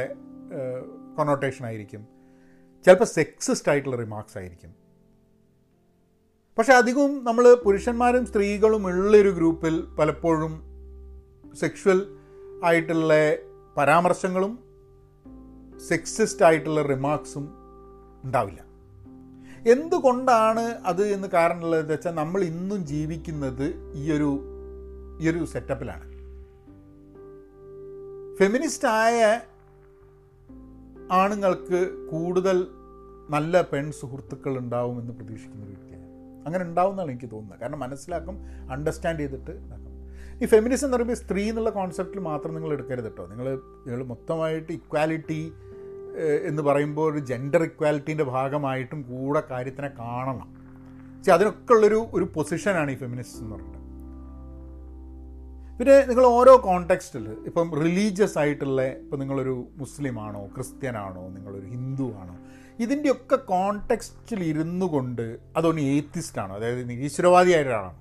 കൊണോട്ടേഷൻ ആയിരിക്കും. ചിലപ്പോൾ സെക്സിസ്റ്റ് ആയിട്ടുള്ള റിമാർക്സ് ആയിരിക്കും. പക്ഷെ അധികവും നമ്മൾ പുരുഷന്മാരും സ്ത്രീകളും ഉള്ളൊരു ഗ്രൂപ്പിൽ പലപ്പോഴും സെക്ഷൽ ആയിട്ടുള്ള പരാമർശങ്ങളും സെക്സിസ്റ്റ് ആയിട്ടുള്ള റിമാർക്സും ഉണ്ടാവില്ല. എന്തുകൊണ്ടാണ് അത് എന്ന് കാരണമുള്ളത് വെച്ചാൽ നമ്മൾ ഇന്നും ജീവിക്കുന്നത് ഈയൊരു ഒരു ഈ ഒരു സെറ്റപ്പിലാണ് ഫെമിനിസ്റ്റായ ആണുങ്ങൾക്ക് കൂടുതൽ നല്ല പെൺ സുഹൃത്തുക്കൾ ഉണ്ടാവുമെന്ന് പ്രതീക്ഷിക്കുന്ന വ്യക്തിയാണ് അങ്ങനെ ഉണ്ടാവുമെന്നാണ് എനിക്ക് തോന്നുന്നത്. കാരണം മനസ്സിലാക്കും അണ്ടർസ്റ്റാൻഡ് ചെയ്തിട്ട് ഈ ഫെമിനിസം എന്ന് പറയുമ്പോൾ സ്ത്രീ എന്നുള്ള കോൺസെപ്റ്റിൽ മാത്രം നിങ്ങൾ എടുക്കരുത് കേട്ടോ നിങ്ങൾ നിങ്ങൾ മൊത്തമായിട്ട് ഇക്വാലിറ്റി എന്ന് പറയുമ്പോൾ ഒരു ജെൻഡർ ഇക്വാലിറ്റീന്റെ ഭാഗമായിട്ടും കൂടെ കാര്യത്തിനെ കാണണം. പക്ഷെ അതിനൊക്കെ ഉള്ളൊരു ഒരു പൊസിഷനാണ് ഈ ഫെമിനിസ്റ്റ് എന്ന് പറയുന്നത്. പിന്നെ നിങ്ങൾ ഓരോ കോണ്ടെക്സ്റ്റിൽ ഇപ്പം റിലീജിയസ് ആയിട്ടുള്ള ഇപ്പം നിങ്ങളൊരു മുസ്ലിമാണോ ക്രിസ്ത്യനാണോ നിങ്ങളൊരു ഹിന്ദു ആണോ ഇതിന്റെയൊക്കെ കോണ്ടെക്സ്റ്റിൽ ഇരുന്നു കൊണ്ട് അതൊന്ന് ഏത്തിസ്റ്റ് ആണോ? അതായത് നിരീശ്വരവാദിയായിട്ടാണോ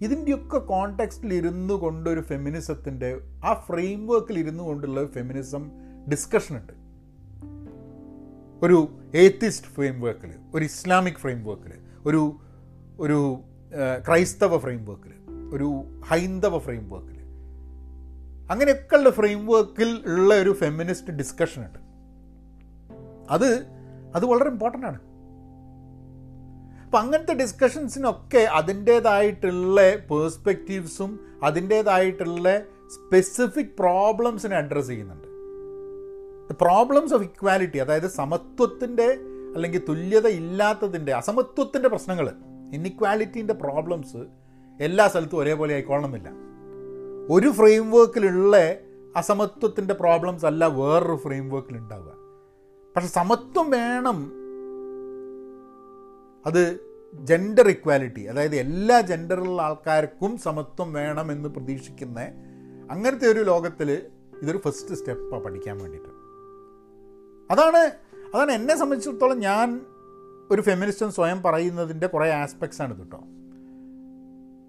ഇതിന്റെയൊക്കെ കോണ്ടെക്സ്റ്റിൽ ഇരുന്നു കൊണ്ട് ഒരു ഫെമിനിസത്തിന്റെ ആ ഫ്രെയിം വർക്കിൽ ഇരുന്നു കൊണ്ടുള്ള ഫെമിനിസം ഡിസ്കഷൻ ഉണ്ട്. ഒരു ഏത്തിസ്റ്റ് ഫ്രെയിം വർക്കിൽ ഒരു ഇസ്ലാമിക് ഫ്രെയിം വർക്കിൽ ഒരു ഒരു ക്രൈസ്തവ ഫ്രെയിം വർക്കിൽ ഒരു ഹൈന്ദവ ഫ്രെയിം വർക്കിൽ അങ്ങനെയൊക്കെയുള്ള ഫ്രെയിം വർക്കിൽ ഉള്ള ഒരു ഫെമിനിസ്റ്റ് ഡിസ്കഷൻ ഉണ്ട്. അത് അത് വളരെ ഇമ്പോർട്ടന്റ് ആണ്. അപ്പം അങ്ങനത്തെ ഡിസ്കഷൻസിനൊക്കെ അതിന്റേതായിട്ടുള്ള പേഴ്സ്പെക്റ്റീവ്സും അതിന്റേതായിട്ടുള്ള സ്പെസിഫിക് പ്രോബ്ലംസിനെ അഡ്രസ്സ് ചെയ്യുന്നുണ്ട്. പ്രോബ്ലംസ് ഓഫ് ഇക്വാലിറ്റി അതായത് സമത്വത്തിന്റെ അല്ലെങ്കിൽ തുല്യത ഇല്ലാത്തതിന്റെ അസമത്വത്തിന്റെ പ്രശ്നങ്ങൾ ഇന്നിക്വാലിറ്റീന്റെ പ്രോബ്ലംസ് എല്ലാ സ്ഥലത്തും ഒരേപോലെ ആയിക്കോളണമെന്നില്ല ഒരു ഫ്രെയിം വർക്കിലുള്ള അസമത്വത്തിന്റെ പ്രോബ്ലംസ് അല്ല വേറൊരു ഫ്രെയിം വർക്കിൽ ഉണ്ടാവുക. പക്ഷെ സമത്വം വേണം. അത് ജെൻഡർ ഇക്വാലിറ്റി അതായത് എല്ലാ ജെൻഡറിലുള്ള ആൾക്കാർക്കും സമത്വം വേണം എന്ന് പ്രതീക്ഷിക്കുന്ന അങ്ങനത്തെ ഒരു ലോകത്തിൽ ഇതൊരു ഫസ്റ്റ് സ്റ്റെപ്പാണ് പഠിക്കാൻ വേണ്ടിയിട്ട്. അതാണ് അതാണ് എന്നെ സംബന്ധിച്ചിടത്തോളം ഞാൻ ഒരു ഫെമിനിസ്റ്റ് സ്വയം പറയുന്നതിന്റെ കുറേ ആസ്പെക്ട്സ് ആണ് കേട്ടോ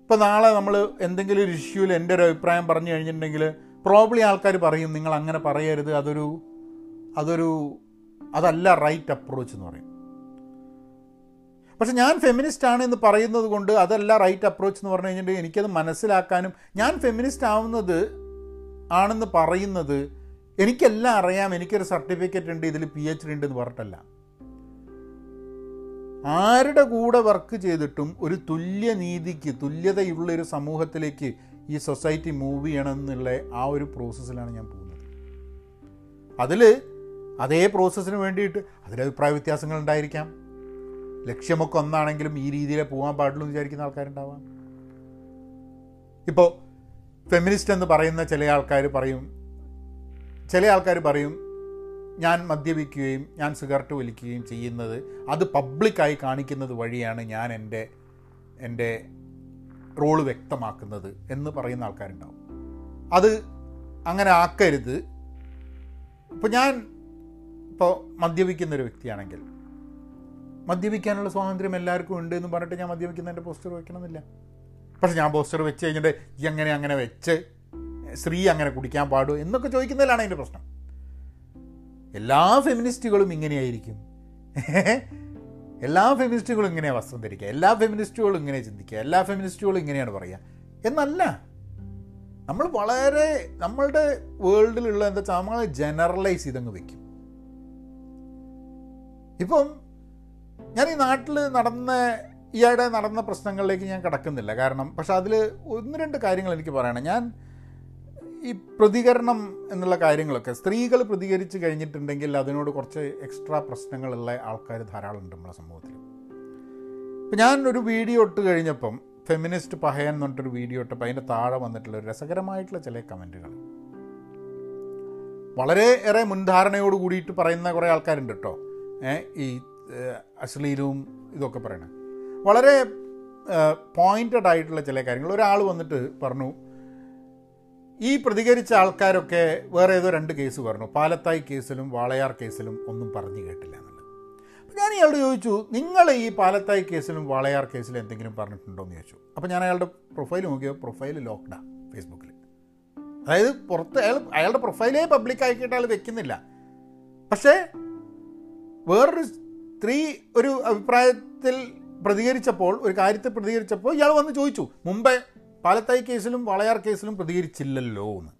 ഇപ്പോൾ നാളെ നമ്മൾ എന്തെങ്കിലും ഒരു ഇഷ്യൂവിൽ എന്റെ ഒരു അഭിപ്രായം പറഞ്ഞു കഴിഞ്ഞിട്ടുണ്ടെങ്കിൽ പ്രോബ്ലി ആൾക്കാർ പറയും നിങ്ങൾ അങ്ങനെ പറയരുത് അതൊരു അതൊരു അതല്ല റൈറ്റ് അപ്രോച്ച് എന്ന് പറയും. പക്ഷെ ഞാൻ ഫെമിനിസ്റ്റ് ആണ് എന്ന് പറയുന്നത് കൊണ്ട് അതല്ല റൈറ്റ് അപ്രോച്ച് എന്ന് പറഞ്ഞു കഴിഞ്ഞിട്ടുണ്ടെങ്കിൽ എനിക്കത് മനസ്സിലാക്കാനും ഞാൻ ഫെമിനിസ്റ്റ് ആവുന്നത് ആണെന്ന് പറയുന്നത് എനിക്കെല്ലാം അറിയാം. എനിക്കൊരു സർട്ടിഫിക്കറ്റ് ഉണ്ട് ഇതിൽ പി എച്ച് ഡി ഉണ്ട് എന്ന് പറഞ്ഞിട്ടല്ല. ആരുടെ കൂടെ വർക്ക് ചെയ്തിട്ടും ഒരു തുല്യ നീതിക്ക് തുല്യതയുള്ള ഒരു സമൂഹത്തിലേക്ക് ഈ സൊസൈറ്റി മൂവ് ചെയ്യണം എന്നുള്ള ആ ഒരു പ്രോസസ്സിലാണ് ഞാൻ പോകുന്നത്. അതിൽ അതേ പ്രോസസ്സിന് വേണ്ടിയിട്ട് അതിലഭിപ്രായ വ്യത്യാസങ്ങൾ ഉണ്ടായിരിക്കാം. ലക്ഷ്യമൊക്കെ ഒന്നാണെങ്കിലും ഈ രീതിയിലേ പോകാൻ പാടുള്ളൂ എന്ന് വിചാരിക്കുന്ന ആൾക്കാരുണ്ടാവാം. ഇപ്പോൾ ഫെമിനിസ്റ്റ് എന്ന് പറയുന്ന ചില ആൾക്കാർ പറയും ചില ആൾക്കാർ പറയും ഞാൻ മദ്യപിക്കുകയും ഞാൻ സിഗരറ്റ് വലിക്കുകയും ചെയ്യുന്നത് അത് പബ്ലിക്കായി കാണിക്കുന്നത് വഴിയാണ് ഞാൻ എന്റെ എന്റെ റോൾ വ്യക്തമാക്കുന്നത് എന്ന് പറയുന്ന ആൾക്കാരുണ്ടാവും. അത് അങ്ങനെ ആക്കരുത്. ഇപ്പോൾ ഞാൻ ഇപ്പോൾ മദ്യപിക്കുന്ന ഒരു വ്യക്തിയാണെങ്കിൽ മദ്യപിക്കാനുള്ള സ്വാതന്ത്ര്യം എല്ലാവർക്കും ഉണ്ട് എന്ന് പറഞ്ഞിട്ട് ഞാൻ മദ്യപിക്കുന്നതിന്റെ പോസ്റ്റർ വയ്ക്കണമെന്നില്ല പക്ഷെ ഞാൻ പോസ്റ്റർ വെച്ച് കഴിഞ്ഞിട്ട് ഈ അങ്ങനെ അങ്ങനെ വെച്ച് സ്ത്രീ അങ്ങനെ കുടിക്കാൻ പാടൂ എന്നൊക്കെ ചോദിക്കുന്നതിലാണ് അതിന്റെ പ്രശ്നം. എല്ലാ ഫെമിനിസ്റ്റുകളും ഇങ്ങനെയായിരിക്കും. എല്ലാ ഫെമിനിസ്റ്റുകളും ഇങ്ങനെയാണ് വസ്ത്രം ധരിക്കുക. എല്ലാ ഫെമിനിസ്റ്റുകളും ഇങ്ങനെ ചിന്തിക്കുക. എല്ലാ ഫെമിനിസ്റ്റുകളും ഇങ്ങനെയാണ് പറയുക. എന്നല്ല. നമ്മൾ വളരെ നമ്മളുടെ വേൾഡിലുള്ള എന്താ വെച്ചാൽ നമ്മൾ ജനറലൈസ് ചെയ്തങ്ങ് വെക്കും. ഇപ്പം ഞാൻ ഈ നാട്ടിൽ നടന്ന ഈയിടെ നടന്ന പ്രശ്നങ്ങളിലേക്ക് ഞാൻ കിടക്കുന്നില്ല. കാരണം പക്ഷെ അതിൽ ഒന്ന് രണ്ട് കാര്യങ്ങൾ എനിക്ക് പറയണം. ഞാൻ ഈ പ്രതികരണം എന്നുള്ള കാര്യങ്ങളൊക്കെ സ്ത്രീകൾ പ്രതികരിച്ച് കഴിഞ്ഞിട്ടുണ്ടെങ്കിൽ അതിനോട് കുറച്ച് എക്സ്ട്രാ പ്രശ്നങ്ങളുള്ള ആൾക്കാർ ധാരാളം ഉണ്ട് നമ്മുടെ സമൂഹത്തിൽ ഇപ്പം ഞാൻ ഒരു വീഡിയോ ഇട്ട് കഴിഞ്ഞപ്പം ഫെമിനിസ്റ്റ് പഹയൻ എന്ന് പറഞ്ഞിട്ടൊരു വീഡിയോ ഇട്ടപ്പോൾ അതിന്റെ താഴെ വന്നിട്ടുള്ള ഒരു രസകരമായിട്ടുള്ള ചില കമന്റുകൾ. വളരെ ഏറെ മുൻധാരണയോട് കൂടിയിട്ട് പറയുന്ന കുറേ ആൾക്കാരുണ്ട് കേട്ടോ. ഈ അശ്ലീലവും ഇതൊക്കെ പറയണം. വളരെ പോയിന്റഡ് ആയിട്ടുള്ള ചില കാര്യങ്ങൾ. ഒരാൾ വന്നിട്ട് പറഞ്ഞു ഈ പ്രതികരിച്ച ആൾക്കാരൊക്കെ വേറെ ഏതോ രണ്ട് കേസ് പറഞ്ഞു. പാലത്തായി കേസിലും വാളയാർ കേസിലും ഒന്നും പറഞ്ഞു കേട്ടില്ല എന്നുള്ളത്. അപ്പോൾ ഞാൻ ഇയാളോട് ചോദിച്ചു നിങ്ങൾ ഈ പാലത്തായി കേസിലും വാളയാർ കേസിലും എന്തെങ്കിലും പറഞ്ഞിട്ടുണ്ടോ എന്ന് ചോദിച്ചു. അപ്പോൾ ഞാൻ അയാളുടെ പ്രൊഫൈൽ നോക്കിയോ പ്രൊഫൈൽ ലോക്ക്ഡാണ് ഫേസ്ബുക്കിൽ അതായത് പുറത്ത് അയാൾ അയാളുടെ പ്രൊഫൈലേ പബ്ലിക്കായിക്കിട്ട് അയാൾ വെക്കുന്നില്ല. പക്ഷേ വേറൊരു സ്ത്രീ ഒരു അഭിപ്രായത്തിൽ പ്രതികരിച്ചപ്പോൾ ഒരു കാര്യത്തിൽ പ്രതികരിച്ചപ്പോൾ ഇയാൾ വന്ന് ചോദിച്ചു മുമ്പേ പാലത്തായി കേസിലും വളയാർ കേസിലും പ്രതികരിച്ചില്ലല്ലോ എന്ന്.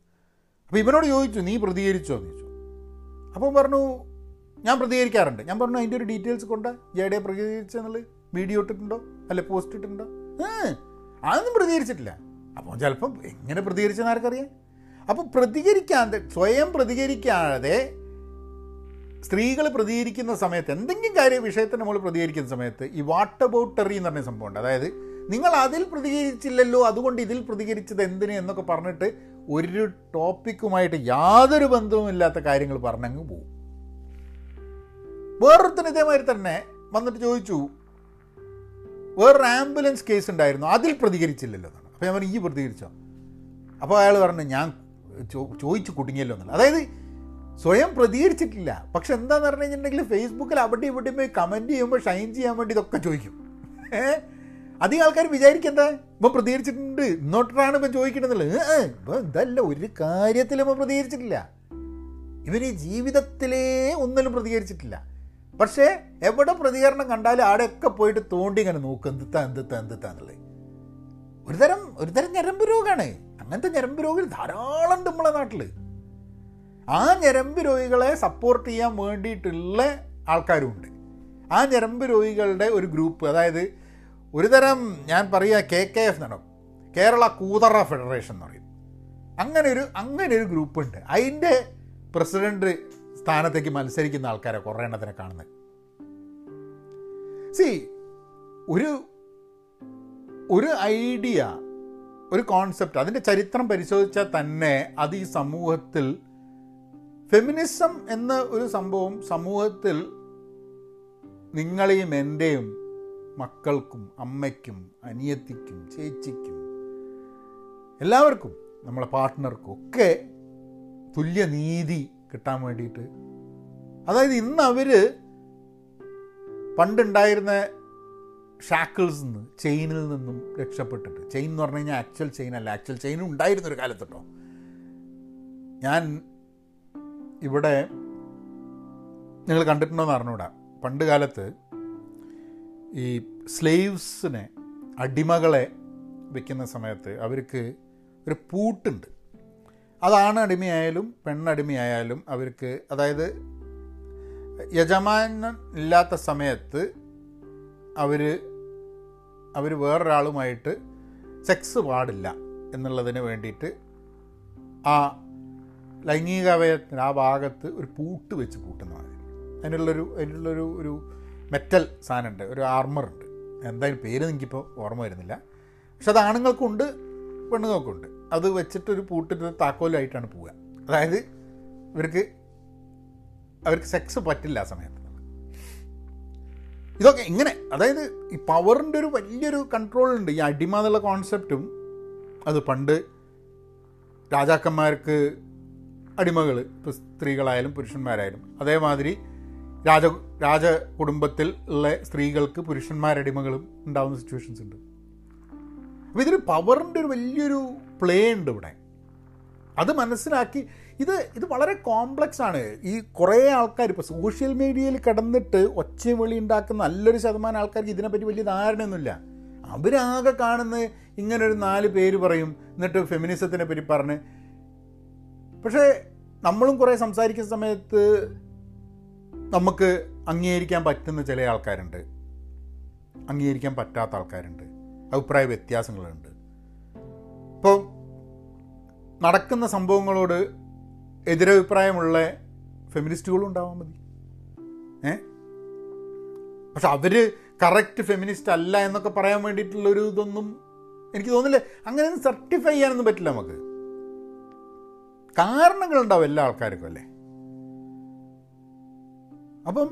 അപ്പോൾ ഇവനോട് ചോദിച്ചു നീ പ്രതികരിച്ചോ? എന്ന് ചോദിച്ചു. അപ്പോൾ പറഞ്ഞു ഞാൻ പ്രതികരിക്കാറുണ്ട്. ഞാൻ പറഞ്ഞു അതിന്റെ ഒരു ഡീറ്റെയിൽസ് കൊണ്ട് ജയുടെ പ്രതികരിച്ചെന്നുള്ളത് വീഡിയോ ഇട്ടിട്ടുണ്ടോ? അല്ലെ പോസ്റ്റ് ഇട്ടിട്ടുണ്ടോ? അതൊന്നും പ്രതികരിച്ചിട്ടില്ല. അപ്പോൾ ചിലപ്പം എങ്ങനെ പ്രതികരിച്ചെന്ന് ആർക്കറിയാം? അപ്പോൾ പ്രതികരിക്കാതെ സ്വയം പ്രതികരിക്കാതെ സ്ത്രീകൾ പ്രതികരിക്കുന്ന സമയത്ത് എന്തെങ്കിലും കാര്യ വിഷയത്തിന് നമ്മൾ പ്രതികരിക്കുന്ന സമയത്ത് ഈ വാട്ട് അബൌട്ടറി എന്ന് പറഞ്ഞ സംഭവമുണ്ട്. അതായത് നിങ്ങൾ അതിൽ പ്രതികരിച്ചില്ലല്ലോ അതുകൊണ്ട് ഇതിൽ പ്രതികരിച്ചത് എന്തിന് എന്നൊക്കെ പറഞ്ഞിട്ട് ഒരു ടോപ്പിക്കുമായിട്ട് യാതൊരു ബന്ധവും ഇല്ലാത്ത കാര്യങ്ങൾ പറഞ്ഞങ്ങ് പോകും വേറൊരുത്തിന് ഇതേമാതിരി തന്നെ വന്നിട്ട് ചോദിച്ചു വേറൊരു ആംബുലൻസ് കേസ് ഉണ്ടായിരുന്നു അതിൽ പ്രതികരിച്ചില്ലല്ലോ എന്നാണ്. അപ്പോൾ ഞാൻ പറഞ്ഞു ഈ പ്രതികരിച്ചോ? അപ്പോൾ അയാൾ പറഞ്ഞു ഞാൻ ചോദിച്ചു കുടുങ്ങിയല്ലോ എന്നുള്ളത് അതായത് സ്വയം പ്രതികരിച്ചിട്ടില്ല. പക്ഷെ എന്താന്ന് പറഞ്ഞു കഴിഞ്ഞിട്ടുണ്ടെങ്കിൽ ഫേസ്ബുക്കിൽ അവിടെ ഇവിടെ പോയി കമന്റ് ചെയ്യുമ്പോൾ ഷൈൻ ചെയ്യാൻ വേണ്ടി ഇതൊക്കെ ചോദിക്കും. ഏഹ് അധികം ആൾക്കാർ വിചാരിക്കണ്ടേ? ഇപ്പം പ്രതികരിച്ചിട്ടുണ്ട്. ഇന്നോട്ടാണ് ഇപ്പം ചോദിക്കണമെന്നുള്ളത് ഇപ്പം ഇതല്ല ഒരു കാര്യത്തിലും ഇപ്പം പ്രതികരിച്ചിട്ടില്ല. ഇവർ ജീവിതത്തിലേ ഒന്നിലും പ്രതികരിച്ചിട്ടില്ല. പക്ഷേ എവിടെ പ്രതികരണം കണ്ടാലും ആടെയൊക്കെ പോയിട്ട് തോണ്ടി ഇങ്ങനെ നോക്കും. എന്തിത്താ എന്തിത്താ എന്തിത്താ എന്നുള്ളത്. ഒരുതരം ഒരുതരം ഞരമ്പ് രോഗമാണ് അങ്ങനത്തെ ഞരമ്പ് രോഗം ധാരാളം ഉണ്ട് നമ്മളെ നാട്ടിൽ ആ ഞരമ്പ് രോഗികളെ സപ്പോർട്ട് ചെയ്യാൻ വേണ്ടിയിട്ടുള്ള ആൾക്കാരുമുണ്ട്. ആ ഞരമ്പ് രോഗികളുടെ ഒരു ഗ്രൂപ്പ് അതായത് ഒരു തരം ഞാൻ പറയുക കെ കെ എഫ് എന്നാണ്. കേരള കൂതറ ഫെഡറേഷൻ എന്ന് പറയും. അങ്ങനെ ഒരു അങ്ങനെ ഒരു ഗ്രൂപ്പ് ഉണ്ട്. അതിന്റെ പ്രസിഡന്റ് സ്ഥാനത്തേക്ക് മത്സരിക്കുന്ന ആൾക്കാരെ കുറേ എണ്ണത്തിനെ കാണുന്നത്. സി ഒരു ഒരു ഐഡിയ ഒരു കോൺസെപ്റ്റ് അതിന്റെ ചരിത്രം പരിശോധിച്ചാൽ തന്നെ അത് ഈ സമൂഹത്തിൽ ഫെമിനിസം എന്ന ഒരു സംഭവം സമൂഹത്തിൽ നിങ്ങളെയും എന്റെയും മക്കൾക്കും അമ്മയ്ക്കും അനിയത്തിക്കും ചേച്ചിക്കും എല്ലാവർക്കും നമ്മളെ പാർട്ട്ണർക്കും ഒക്കെ തുല്യനീതി കിട്ടാൻ വേണ്ടിയിട്ട്. അതായത് ഇന്ന് അവർ പണ്ടുണ്ടായിരുന്ന ഷാക്കിൾസ് നിന്ന് ചെയിനിൽ നിന്നും രക്ഷപ്പെട്ടിട്ട്. ചെയിൻ എന്ന് പറഞ്ഞു കഴിഞ്ഞാൽ ആക്ച്വൽ ചെയിൻ അല്ല. ആക്ച്വൽ ചെയിൻ ഉണ്ടായിരുന്ന ഒരു കാലത്ത് ഞാൻ ഇവിടെ നിങ്ങൾ കണ്ടിട്ടുണ്ടോ എന്ന് അറിഞ്ഞൂടാ പണ്ട് കാലത്ത് ഈ സ്ലേവ്സിനെ അടിമകളെ വയ്ക്കുന്ന സമയത്ത് അവർക്ക് ഒരു പൂട്ടുണ്ട്. അതാണ് അടിമയായാലും പെണ്ണടിമയായാലും അവർക്ക് അതായത് യജമാനൻ ഇല്ലാത്ത സമയത്ത് അവർ അവർ വേറൊരാളുമായിട്ട് സെക്സ് പാടില്ല എന്നുള്ളതിന് വേണ്ടിയിട്ട് ആ ലൈംഗിക അവയത്തിന് ആ ഭാഗത്ത് ഒരു പൂട്ട് വെച്ച് പൂട്ടുന്ന മാതിരി. അതിനുള്ളൊരു അതിനുള്ളൊരു ഒരു മെറ്റൽ സാധനമുണ്ട് ഒരു ആർമർ ഉണ്ട് എന്തായാലും പേര് എനിക്കിപ്പോൾ ഓർമ്മ വരുന്നില്ല. പക്ഷെ അത് ആണുങ്ങൾക്കുണ്ട് പെണ്ണുങ്ങൾക്കുണ്ട്. അത് വെച്ചിട്ടൊരു പൂട്ടിട്ട് താക്കോലായിട്ടാണ് പോവുക. അതായത് ഇവർക്ക് അവർക്ക് സെക്സ് പറ്റില്ല ആ സമയത്ത്. ഇതൊക്കെ ഇങ്ങനെ അതായത് ഈ പവറിന്റെ ഒരു വലിയൊരു കൺട്രോൾ ഉണ്ട് ഈ അടിമ എന്നുള്ള കോൺസെപ്റ്റും അത് പണ്ട് രാജാക്കന്മാർക്ക് അടിമകൾ സ്ത്രീകളായാലും പുരുഷന്മാരായാലും. അതേമാതിരി രാജ രാജ കുടുംബത്തിൽ ഉള്ള സ്ത്രീകൾക്ക് പുരുഷന്മാരടിമകളും ഉണ്ടാകുന്ന സിറ്റുവേഷൻസ് ഉണ്ട്. അപ്പോൾ ഇതൊരു പവറിന്റെ ഒരു വലിയൊരു പ്ലേ ഉണ്ട് ഇവിടെ. അത് മനസ്സിലാക്കി ഇത് ഇത് വളരെ കോംപ്ലക്സ് ആണ്. ഈ കുറേ ആൾക്കാർ ഇപ്പോൾ സോഷ്യൽ മീഡിയയിൽ കിടന്നിട്ട് ഒച്ചയും വെളി ഉണ്ടാക്കുന്ന നല്ലൊരു ശതമാനം ആൾക്കാർക്ക് ഇതിനെപ്പറ്റി വലിയ ധാരണയൊന്നുമില്ല. അവരാകെ കാണുന്ന ഇങ്ങനൊരു നാല് പേര് പറയും എന്നിട്ട് ഫെമിനിസത്തിനെ പറ്റി പറഞ്ഞ് പക്ഷേ നമ്മളും കുറേ സംസാരിക്കുന്ന സമയത്ത് നമുക്ക് അംഗീകരിക്കാൻ പറ്റുന്ന ചില ആൾക്കാരുണ്ട്. അംഗീകരിക്കാൻ പറ്റാത്ത ആൾക്കാരുണ്ട്. അഭിപ്രായ വ്യത്യാസങ്ങളുണ്ട്. ഇപ്പോൾ നടക്കുന്ന സംഭവങ്ങളോട് എതിരഭിപ്രായമുള്ള ഫെമിനിസ്റ്റുകളും ഉണ്ടാവാൻ മതി. ഏ? പക്ഷെ അവർ കറക്റ്റ് ഫെമിനിസ്റ്റ് അല്ല എന്നൊക്കെ പറയാൻ വേണ്ടിയിട്ടുള്ളൊരു ഇതൊന്നും എനിക്ക് തോന്നില്ല അങ്ങനെ സർട്ടിഫൈ ചെയ്യാനൊന്നും പറ്റില്ല നമുക്ക്. കാരണങ്ങളുണ്ടാവും എല്ലാ ആൾക്കാർക്കും അല്ലേ? അപ്പം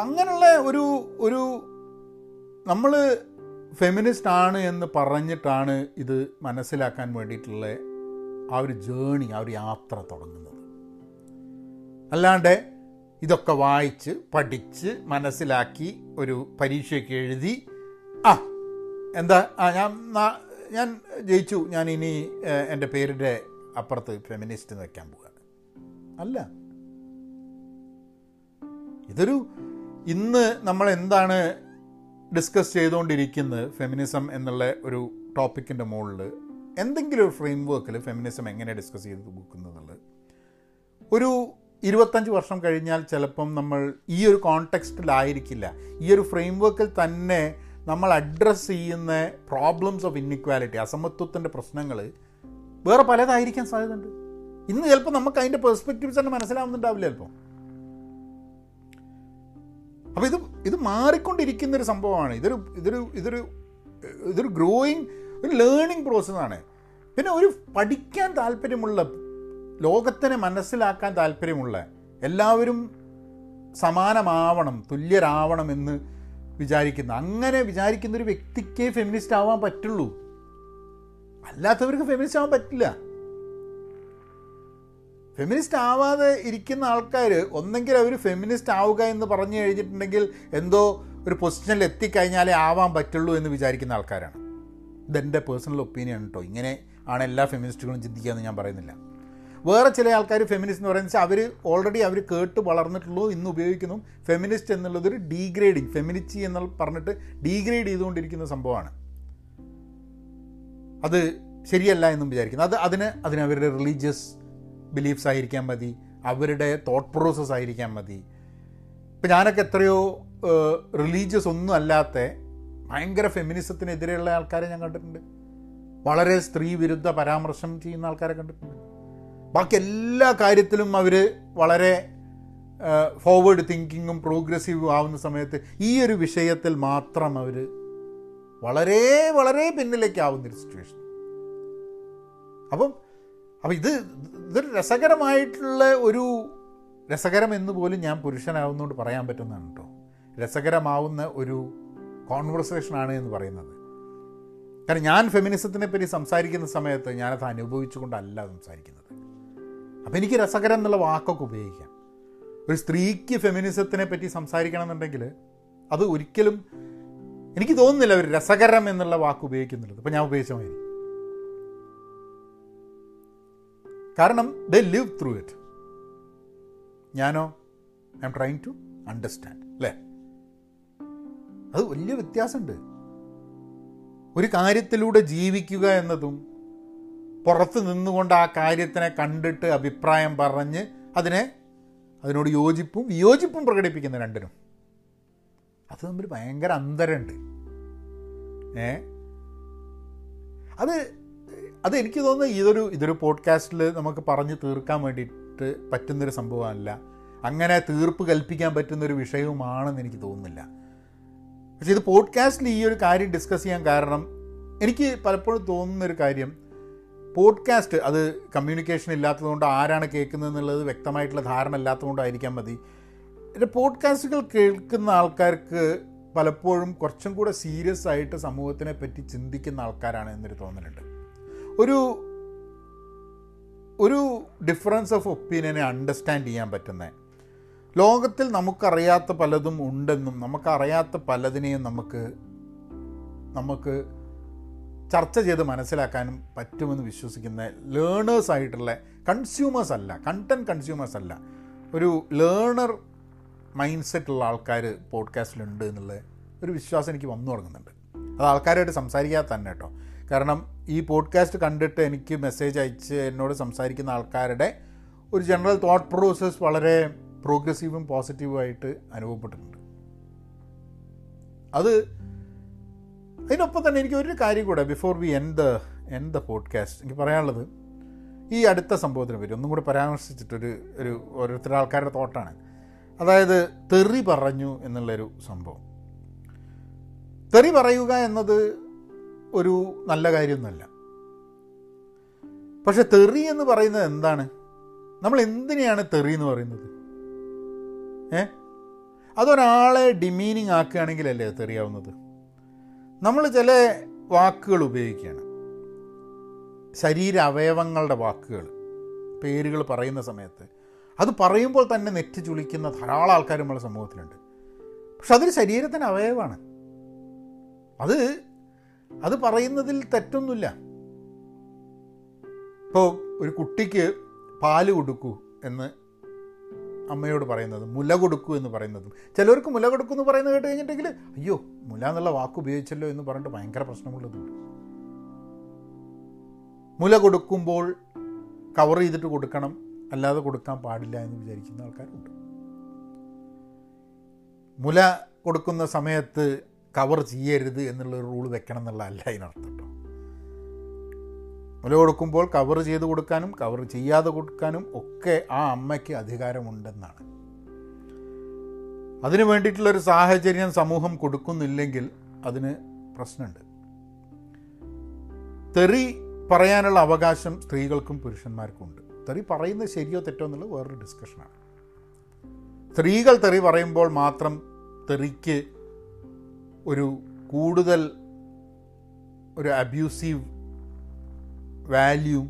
അങ്ങനെയുള്ള ഒരു ഒരു നമ്മൾ ഫെമിനിസ്റ്റ് ആണ് എന്ന് പറഞ്ഞിട്ടാണ് ഇത് മനസ്സിലാക്കാൻ വേണ്ടിയിട്ടുള്ള ആ ഒരു ജേണി ആ ഒരു യാത്ര തുടങ്ങുന്നത്. അല്ലാണ്ട് ഇതൊക്കെ വായിച്ച് പഠിച്ച് മനസ്സിലാക്കി ഒരു പരീക്ഷയൊക്കെ എഴുതി ആ എന്താ ആ ഞാൻ ഞാൻ ജയിച്ചു. ഞാൻ ഇനി എന്റെ പേരിന്റെ അപ്പുറത്ത് ഫെമിനിസ്റ്റ് എന്ന് വയ്ക്കാൻ പോവുകയാണ് അല്ല. ഇതൊരു ഇന്ന് നമ്മൾ എന്താണ് ഡിസ്കസ് ചെയ്തുകൊണ്ടിരിക്കുന്നത് ഫെമിനിസം എന്നുള്ള ഒരു ടോപ്പിക്കിന്റെ മുകളിൽ എന്തെങ്കിലും ഒരു ഫ്രെയിം വർക്കിൽ ഫെമിനിസം എങ്ങനെ ഡിസ്കസ് ചെയ്ത് പോകുന്നത് ഒരു ഇരുപത്തഞ്ച് വർഷം കഴിഞ്ഞാൽ ചിലപ്പം നമ്മൾ ഈ ഒരു കോണ്ടെക്സ്റ്റിലായിരിക്കില്ല ഈ ഒരു ഫ്രെയിം വർക്കിൽ തന്നെ നമ്മൾ അഡ്രസ്സ് ചെയ്യുന്ന പ്രോബ്ലംസ് ഓഫ് ഇന്നിക്വാലിറ്റി അസമത്വത്തിന്റെ പ്രശ്നങ്ങൾ വേറെ പലതായിരിക്കാൻ സാധ്യതയുണ്ട്. ഇന്ന് ചിലപ്പോൾ നമുക്ക് അതിന്റെ പെർസ്പെക്റ്റീവ്സ് തന്നെ മനസ്സിലാവുന്നുണ്ടാവില്ല ചിലപ്പോൾ. അപ്പോൾ ഇത് ഇത് മാറിക്കൊണ്ടിരിക്കുന്ന ഒരു സംഭവമാണ്. ഇതൊരു ഇതൊരു ഇതൊരു ഇതൊരു ഗ്രോയിങ് ഒരു ലേണിംഗ് പ്രോസസ്സാണ് പിന്നെ ഒരു പഠിക്കാൻ താല്പര്യമുള്ള ലോകത്തിനെ മനസ്സിലാക്കാൻ താല്പര്യമുള്ള എല്ലാവരും സമാനമാവണം തുല്യരാവണം എന്ന് വിചാരിക്കുന്ന അങ്ങനെ വിചാരിക്കുന്ന ഒരു വ്യക്തിക്കേ ഫെമിനിസ്റ്റ് ആവാൻ പറ്റുള്ളൂ. അല്ലാത്തവർക്ക് ഫെമിനിസ്റ്റ് ആവാൻ പറ്റില്ല. ഫെമിനിസ്റ്റ് ആവാതെ ഇരിക്കുന്ന ആൾക്കാർ ഒന്നെങ്കിൽ അവർ ഫെമിനിസ്റ്റ് ആവുക എന്ന് പറഞ്ഞു കഴിഞ്ഞിട്ടുണ്ടെങ്കിൽ എന്തോ ഒരു പൊസിഷനിൽ എത്തിക്കഴിഞ്ഞാലേ ആവാൻ പറ്റുള്ളൂ എന്ന് വിചാരിക്കുന്ന ആൾക്കാരാണ്. ഇതെന്റെ പേഴ്സണൽ ഒപ്പീനിയൻ കേട്ടോ ഇങ്ങനെ ആണ് എല്ലാ ഫെമിനിസ്റ്റുകളും ചിന്തിക്കുക എന്ന് ഞാൻ പറയുന്നില്ല. വേറെ ചില ആൾക്കാർ ഫെമിനിസ്റ്റ് എന്ന് പറയുന്നത് അവർ ഓൾറെഡി അവർ കേട്ട് വളർന്നിട്ടുള്ളൂ ഇന്ന് ഉപയോഗിക്കുന്നു. ഫെമിനിസ്റ്റ് എന്നുള്ളതൊരു ഡീഗ്രേഡിങ് ഫെമിനിസ്റ്റി എന്ന് പറഞ്ഞിട്ട് ഡീഗ്രേഡ് ചെയ്തുകൊണ്ടിരിക്കുന്ന സംഭവമാണ്. അത് ശരിയല്ല എന്നും വിചാരിക്കുന്നു. അത് അതിന് അതിന് അവരുടെ റിലീജിയസ് ബിലീഫ്സ് ആയിരിക്കാൻ മതി. അവരുടെ തോട്ട് പ്രോസസ്സ് ആയിരിക്കാൻ മതി. ഇപ്പം ഞാനൊക്കെ എത്രയോ റിലീജിയസ് ഒന്നും അല്ലാത്ത ഭയങ്കര ഫെമിനിസത്തിനെതിരെയുള്ള ആൾക്കാരെ ഞാൻ കണ്ടിട്ടുണ്ട്. വളരെ സ്ത്രീ വിരുദ്ധ പരാമർശം ചെയ്യുന്ന ആൾക്കാരെ കണ്ടിട്ടുണ്ട്. ബാക്കി എല്ലാ കാര്യത്തിലും അവർ വളരെ ഫോർവേഡ് തിങ്കിങ്ങും പ്രോഗ്രസീവും ആവുന്ന സമയത്ത് ഈ ഒരു വിഷയത്തിൽ മാത്രം അവർ വളരെ വളരെ പിന്നിലേക്ക് ആവുന്നൊരു സിറ്റുവേഷൻ അപ്പം അപ്പം ഇത് ഇതൊരു രസകരമായിട്ടുള്ള ഒരു രസകരം എന്ന് പോലും ഞാൻ പുരുഷനാവുന്നതുകൊണ്ട് പറയാൻ പറ്റുന്നതാണ് കേട്ടോ രസകരമാവുന്ന ഒരു കോൺവെർസേഷനാണ് എന്ന് പറയുന്നത്. കാരണം ഞാൻ ഫെമിനിസത്തിനെ പറ്റി സംസാരിക്കുന്ന സമയത്ത് ഞാനത് അനുഭവിച്ചുകൊണ്ടല്ല സംസാരിക്കുന്നത്. അപ്പം എനിക്ക് രസകരം എന്നുള്ള വാക്കൊക്കെ ഉപയോഗിക്കാം. ഒരു സ്ത്രീക്ക് ഫെമിനിസത്തിനെ പറ്റി സംസാരിക്കണം എന്നുണ്ടെങ്കിൽ അത് ഒരിക്കലും എനിക്ക് തോന്നുന്നില്ല അവർ രസകരം എന്നുള്ള വാക്ക് ഉപയോഗിക്കുന്നുള്ളത്. ഇപ്പം ഞാൻ ഉപയോഗിച്ച മാതിരി. കാരണം ദ ലിവ് ത്രൂ ഇറ്റ് ഞാനോ I am trying to understand അല്ലേ? അത് വലിയ വ്യത്യാസമുണ്ട്. ഒരു കാര്യത്തിലൂടെ ജീവിക്കുക എന്നതും പുറത്ത് നിന്നുകൊണ്ട് ആ കാര്യത്തിനെ കണ്ടിട്ട് അഭിപ്രായം പറഞ്ഞ് അതിനെ അതിനോട് യോജിപ്പും വിയോജിപ്പും പ്രകടിപ്പിക്കുന്ന രണ്ടിനും. അത് തമ്മിൽ ഭയങ്കര അന്തരമുണ്ട്. ഏ? അത് അത് എനിക്ക് തോന്നുന്നത് ഇതൊരു ഇതൊരു പോഡ്കാസ്റ്റിൽ നമുക്ക് പറഞ്ഞ് തീർക്കാൻ വേണ്ടിയിട്ട് പറ്റുന്നൊരു സംഭവമല്ല. അങ്ങനെ തീർപ്പ് കൽപ്പിക്കാൻ പറ്റുന്നൊരു വിഷയവുമാണെന്ന് എനിക്ക് തോന്നുന്നില്ല. പക്ഷേ ഇത് പോഡ്കാസ്റ്റിൽ ഈ ഒരു കാര്യം ഡിസ്കസ് ചെയ്യാൻ കാരണം എനിക്ക് പലപ്പോഴും തോന്നുന്നൊരു കാര്യം പോഡ്കാസ്റ്റ് അത് കമ്മ്യൂണിക്കേഷൻ ഇല്ലാത്തതുകൊണ്ട് ആരാണ് കേൾക്കുന്നത് എന്നുള്ളത് വ്യക്തമായിട്ടുള്ള ധാരണ ഇല്ലാത്തതുകൊണ്ടായിരിക്കാൻ മതി. എന്റെ പോഡ്കാസ്റ്റുകൾ കേൾക്കുന്ന ആൾക്കാർക്ക് പലപ്പോഴും കുറച്ചും കൂടെ സീരിയസ് ആയിട്ട് സമൂഹത്തിനെ പറ്റി ചിന്തിക്കുന്ന ആൾക്കാരാണ് എന്നൊരു തോന്നലുണ്ട്. ഒരു ഒരു ഡിഫറൻസ് ഓഫ് ഒപ്പീനിയനെ അണ്ടർസ്റ്റാൻഡ് ചെയ്യാൻ പറ്റുന്ന ലോകത്തിൽ നമുക്കറിയാത്ത പലതും ഉണ്ടെന്നും നമുക്കറിയാത്ത പലതിനെയും നമുക്ക് നമുക്ക് ചർച്ച ചെയ്ത് മനസ്സിലാക്കാനും പറ്റുമെന്ന് വിശ്വസിക്കുന്ന ലേണേഴ്സ് ആയിട്ടുള്ള കൺസ്യൂമേഴ്സ് അല്ല കണ്ടന്റ് കൺസ്യൂമേഴ്സ് അല്ല. ഒരു ലേണർ മൈൻഡ് സെറ്റുള്ള ആൾക്കാർ പോഡ്കാസ്റ്റിലുണ്ട് എന്നുള്ള ഒരു വിശ്വാസം എനിക്ക് വന്നു തുടങ്ങുന്നുണ്ട്. അത് ആൾക്കാരായിട്ട് സംസാരിക്കാതെ തന്നെ കേട്ടോ. കാരണം ഈ പോഡ്കാസ്റ്റ് കണ്ടിട്ട് എനിക്ക് മെസ്സേജ് അയച്ച് എന്നോട് സംസാരിക്കുന്ന ആൾക്കാരുടെ ഒരു ജനറൽ തോട്ട് പ്രോസസ്സ് വളരെ പ്രോഗ്രസീവും പോസിറ്റീവുമായിട്ട് അനുഭവപ്പെട്ടിട്ടുണ്ട്. അത് അതിനൊപ്പം തന്നെ എനിക്ക് ഒരു കാര്യം കൂടെ before we end the end the podcast എനിക്ക് പറയാനുള്ളത് ഈ അടുത്ത സംഭവത്തിന് പറ്റി ഒന്നും കൂടി പരാമർശിച്ചിട്ടൊരു ഒരു ഓരോരുത്തരുടെ ആൾക്കാരുടെ തോട്ടാണ് അതായത് തെറി പറഞ്ഞു എന്നുള്ളൊരു സംഭവം. തെറി പറയുക എന്നത് ഒരു നല്ല കാര്യമൊന്നുമല്ല. പക്ഷെ തെറി എന്ന് പറയുന്നത് എന്താണ്? നമ്മൾ എന്തിനെയാണ് തെറി എന്ന് പറയുന്നത്? ഏ? അതൊരാളെ ഡിമീനിങ് ആക്കുകയാണെങ്കിലല്ലേ തെറിയാവുന്നത്? നമ്മൾ ചില വാക്കുകൾ ഉപയോഗിക്കുകയാണ്. ശരീര അവയവങ്ങളുടെ വാക്കുകൾ പേരുകൾ പറയുന്ന സമയത്ത്. അത് പറയുമ്പോൾ തന്നെ നെറ്റ് ചുളിക്കുന്ന ധാരാളം ആൾക്കാർ നമ്മളെ സമൂഹത്തിലുണ്ട്. പക്ഷെ അതൊരു ശരീരത്തിന് അവയവമാണ്. അത് അത് പറയുന്നതിൽ തെറ്റൊന്നുമില്ല. ഇപ്പോൾ ഒരു കുട്ടിക്ക് പാൽ കൊടുക്കൂ എന്ന് അമ്മയോട് പറയുന്നത് മുല കൊടുക്കൂ എന്ന് പറയുന്നതും. ചിലവർക്ക് മുല കൊടുക്കൂ എന്ന് പറയുന്നത് കേട്ട് കഴിഞ്ഞിട്ടുണ്ടെങ്കിൽ അയ്യോ മുല എന്നുള്ള വാക്ക് ഉപയോഗിച്ചല്ലോ എന്ന് പറഞ്ഞിട്ട് ഭയങ്കര പ്രശ്നമുള്ളതുണ്ട് മുല കൊടുക്കുമ്പോൾ കവർ ചെയ്തിട്ട് കൊടുക്കണം. അല്ലാതെ കൊടുക്കാൻ പാടില്ല എന്ന് വിചാരിക്കുന്ന ആൾക്കാരുണ്ട്. മുല കൊടുക്കുന്ന സമയത്ത് കവർ ചെയ്യരുത് എന്നുള്ളൊരു റൂൾ വെക്കണം എന്നുള്ള അല്ല അതിനർത്ഥം കേട്ടോ. മുല കൊടുക്കുമ്പോൾ കവർ ചെയ്ത് കൊടുക്കാനും കവർ ചെയ്യാതെ കൊടുക്കാനും ഒക്കെ ആ അമ്മയ്ക്ക് അധികാരമുണ്ടെന്നാണ്. അതിനു വേണ്ടിയിട്ടുള്ളൊരു സാഹചര്യം സമൂഹം കൊടുക്കുന്നില്ലെങ്കിൽ അതിന് പ്രശ്നമുണ്ട്. തെറി പറയാനുള്ള അവകാശം സ്ത്രീകൾക്കും പുരുഷന്മാർക്കും ഉണ്ട് തെറി പറയുന്നത് ശരിയോ തെറ്റോ എന്നുള്ളത് വേറൊരു ഡിസ്കഷനാണ് സ്ത്രീകൾ തെറി പറയുമ്പോൾ മാത്രം തെറിക്ക് ഒരു കൂടുതൽ ഒരു അബ്യൂസീവ് വാല്യൂ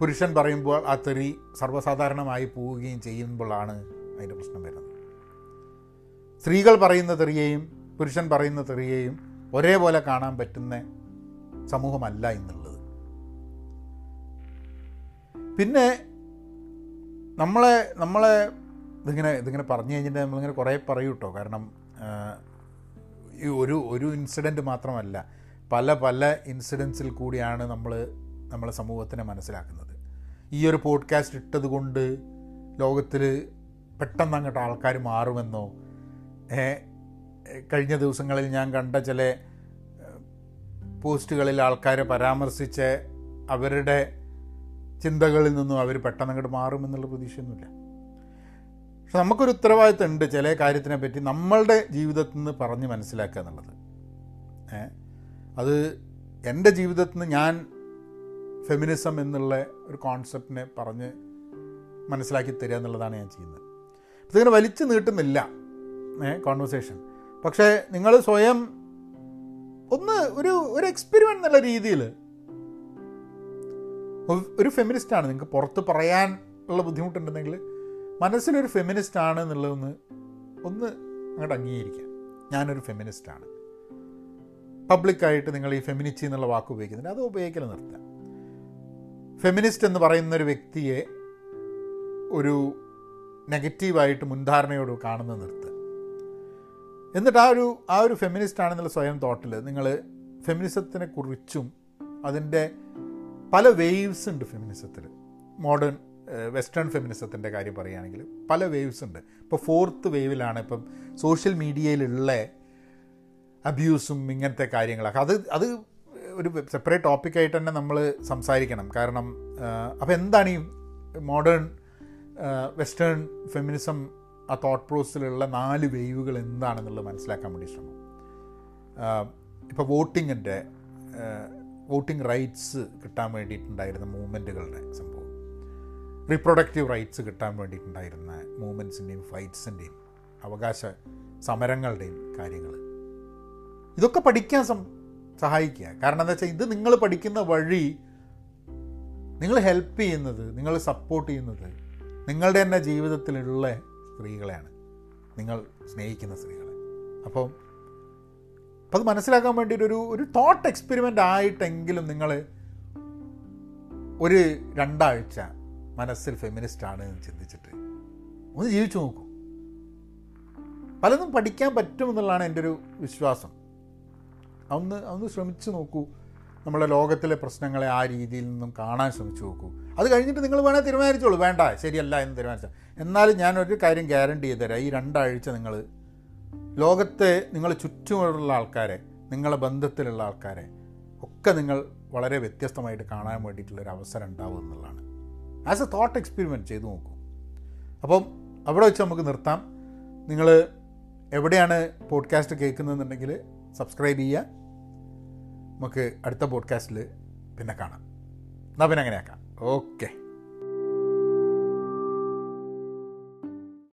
പുരുഷൻ പറയുമ്പോൾ ആ തെറി സർവസാധാരണമായി പോവുകയും ചെയ്യുമ്പോഴാണ് അതിന്റെ പ്രശ്നം വരുന്നത്. സ്ത്രീകൾ പറയുന്ന തെറിയെയും പുരുഷൻ പറയുന്ന തെറിയെയും ഒരേപോലെ കാണാൻ പറ്റുന്ന സമൂഹമല്ല എന്നുള്ളത് പിന്നെ നമ്മളെ നമ്മളെ ഇതിങ്ങനെ ഇതിങ്ങനെ പറഞ്ഞു കഴിഞ്ഞിട്ട് നമ്മളിങ്ങനെ കുറേ പറയൂ കേട്ടോ കാരണം ഈ ഒരു ഒരു ഇൻസിഡന്റ് മാത്രമല്ല പല പല ഇൻസിഡൻസിൽ കൂടിയാണ് നമ്മൾ നമ്മളെ സമൂഹത്തിനെ മനസ്സിലാക്കുന്നത്. ഈ ഒരു പോഡ്കാസ്റ്റ് ഇട്ടത് കൊണ്ട് ലോകത്തിൽ പെട്ടെന്ന് അങ്ങോട്ട് ആൾക്കാർ മാറുമെന്നോ കഴിഞ്ഞ ദിവസങ്ങളിൽ ഞാൻ കണ്ട ചില പോസ്റ്റുകളിൽ ആൾക്കാരെ പരാമർശിച്ച് അവരുടെ ചിന്തകളിൽ നിന്നും അവർ പെട്ടെന്ന് അങ്ങോട്ട് മാറുമെന്നുള്ള പ്രതീക്ഷയൊന്നുമില്ല. പക്ഷെ നമുക്കൊരു ഉത്തരവാദിത്തം ഉണ്ട് ചില കാര്യത്തിനെ പറ്റി നമ്മളുടെ ജീവിതത്തിൽ നിന്ന് പറഞ്ഞ് മനസ്സിലാക്കുക എന്നുള്ളത്. അത് എന്റെ ജീവിതത്തിൽ നിന്ന് ഞാൻ ഫെമിനിസം എന്നുള്ള ഒരു കോൺസെപ്റ്റിനെ പറഞ്ഞ് മനസ്സിലാക്കി തരിക എന്നുള്ളതാണ് ഞാൻ ചെയ്യുന്നത്. ഇതിങ്ങനെ വലിച്ചു നീട്ടുന്നില്ല കോൺവെർസേഷൻ പക്ഷേ നിങ്ങൾ സ്വയം ഒന്ന് ഒരു ഒരു എക്സ്പെരിമെന്റ് എന്നുള്ള രീതിയിൽ ഒരു ഫെമിനിസ്റ്റാണ്. നിങ്ങൾക്ക് പുറത്ത് പറയാൻ ഉള്ള ബുദ്ധിമുട്ടുണ്ടെങ്കിൽ മനസ്സിലൊരു ഫെമിനിസ്റ്റ് ആണ് എന്നുള്ളതൊന്ന് ഒന്ന് അങ്ങോട്ട് അംഗീകരിക്കാം. ഞാനൊരു ഫെമിനിസ്റ്റാണ്. പബ്ലിക്കായിട്ട് നിങ്ങൾ ഈ ഫെമിനിച്ചി എന്നുള്ള വാക്ക് ഉപയോഗിക്കുന്നില്ല അത് ഉപയോഗിക്കൽ നിർത്താം. ഫെമിനിസ്റ്റ് എന്ന് പറയുന്ന ഒരു വ്യക്തിയെ ഒരു നെഗറ്റീവായിട്ട് മുൻധാരണയോട് കാണുന്ന നിർത്തുക എന്നിട്ട് ആ ഒരു ആ ഒരു ഫെമിനിസ്റ്റ് ആണെന്നുള്ള സ്വയം തോട്ടിൽ നിങ്ങൾ ഫെമിനിസത്തിനെ കുറിച്ചും അതിന്റെ പല വേവ്സ് ഉണ്ട് ഫെമിനിസത്തിൽ മോഡേൺ വെസ്റ്റേൺ ഫെമിനിസത്തിന്റെ കാര്യം പറയുകയാണെങ്കിൽ പല വേവ്സ് ഉണ്ട്. ഇപ്പോൾ ഫോർത്ത് വേവിലാണ് ഇപ്പം സോഷ്യൽ മീഡിയയിലുള്ള അബ്യൂസും ഇങ്ങനത്തെ കാര്യങ്ങളൊക്കെ. അത് അത് ഒരു സെപ്പറേറ്റ് ടോപ്പിക്കായിട്ട് തന്നെ നമ്മൾ സംസാരിക്കണം. കാരണം അപ്പോൾ എന്താണ് ഈ മോഡേൺ വെസ്റ്റേൺ ഫെമിനിസം ആ തോട്ട് പ്രോസസ്സിലുള്ള നാല് വേവുകൾ എന്താണെന്നുള്ളത് മനസ്സിലാക്കാൻ വേണ്ടി ശ്രമം. ഇപ്പോൾ വോട്ടിങ്ങിന്റെ വോട്ടിംഗ് റൈറ്റ്സ് കിട്ടാൻ വേണ്ടിയിട്ടുണ്ടായിരുന്ന മൂവ്മെന്റുകളുടെ സംഭവം. റീപ്രൊഡക്റ്റീവ് റൈറ്റ്സ് കിട്ടാൻ വേണ്ടിയിട്ടുണ്ടായിരുന്ന മൂവ്മെന്റ്സിന്റെയും ഫൈറ്റ്സിന്റെയും അവകാശ സമരങ്ങളുടെയും കാര്യങ്ങൾ. ഇതൊക്കെ പഠിക്കാൻ സഹായിക്കുക. കാരണം എന്താ വെച്ചാൽ ഇത് നിങ്ങൾ പഠിക്കുന്ന വഴി നിങ്ങൾ ഹെൽപ്പ് ചെയ്യുന്നത് നിങ്ങൾ സപ്പോർട്ട് ചെയ്യുന്നത് നിങ്ങളുടെ തന്നെ ജീവിതത്തിലുള്ള സ്ത്രീകളെയാണ്. നിങ്ങൾ സ്നേഹിക്കുന്ന സ്ത്രീകളെ. അപ്പോൾ അപ്പോൾ അത് മനസ്സിലാക്കാൻ വേണ്ടിയിട്ട് ഒരു ഒരു തോട്ട് എക്സ്പെരിമെന്റ് ആയിട്ടെങ്കിലും നിങ്ങൾ ഒരു രണ്ടാഴ്ച മനസ്സിൽ ഫെമിനിസ്റ്റ് ആണ് എന്ന് ചിന്തിച്ചിട്ട് ഒന്ന് ജീവിച്ചു നോക്കൂ. പലതും പഠിക്കാൻ പറ്റുമെന്നുള്ളതാണ് എന്റെ ഒരു വിശ്വാസം. അതൊന്ന് അതൊന്ന് ശ്രമിച്ചു നോക്കൂ. നമ്മുടെ ലോകത്തിലെ പ്രശ്നങ്ങളെ ആ രീതിയിൽ നിന്നും കാണാൻ ശ്രമിച്ചു നോക്കൂ. അത് കഴിഞ്ഞിട്ട് നിങ്ങൾ വേണേൽ തീരുമാനിച്ചോളൂ. വേണ്ട ശരിയല്ല എന്ന് തീരുമാനിച്ചാൽ എന്നാലും ഞാനൊരു കാര്യം ഗ്യാരണ്ടി ചെയ്ത് തരാം. ഈ രണ്ടാഴ്ച നിങ്ങൾ ലോകത്തെ നിങ്ങൾ ചുറ്റുമുള്ള ആൾക്കാരെ നിങ്ങളെ ബന്ധത്തിലുള്ള ആൾക്കാരെ ഒക്കെ നിങ്ങൾ വളരെ വ്യത്യസ്തമായിട്ട് കാണാൻ വേണ്ടിയിട്ടുള്ളൊരു അവസരം ഉണ്ടാവും എന്നുള്ളതാണ്. ആസ് എ തോട്ട് എക്സ്പെരിമെന്റ് ചെയ്തു നോക്കൂ. അപ്പം അവിടെ വെച്ച് നമുക്ക് നിർത്താം. നിങ്ങൾ എവിടെയാണ് പോഡ്കാസ്റ്റ് കേൾക്കുന്നതെന്നുണ്ടെങ്കിൽ സബ്സ്ക്രൈബ് ചെയ്യുക. നമുക്ക് അടുത്ത പോഡ്കാസ്റ്റിൽ പിന്നെ കാണാം. എന്നാൽ പിന്നെ അങ്ങനെയാക്കാം. ഓക്കെ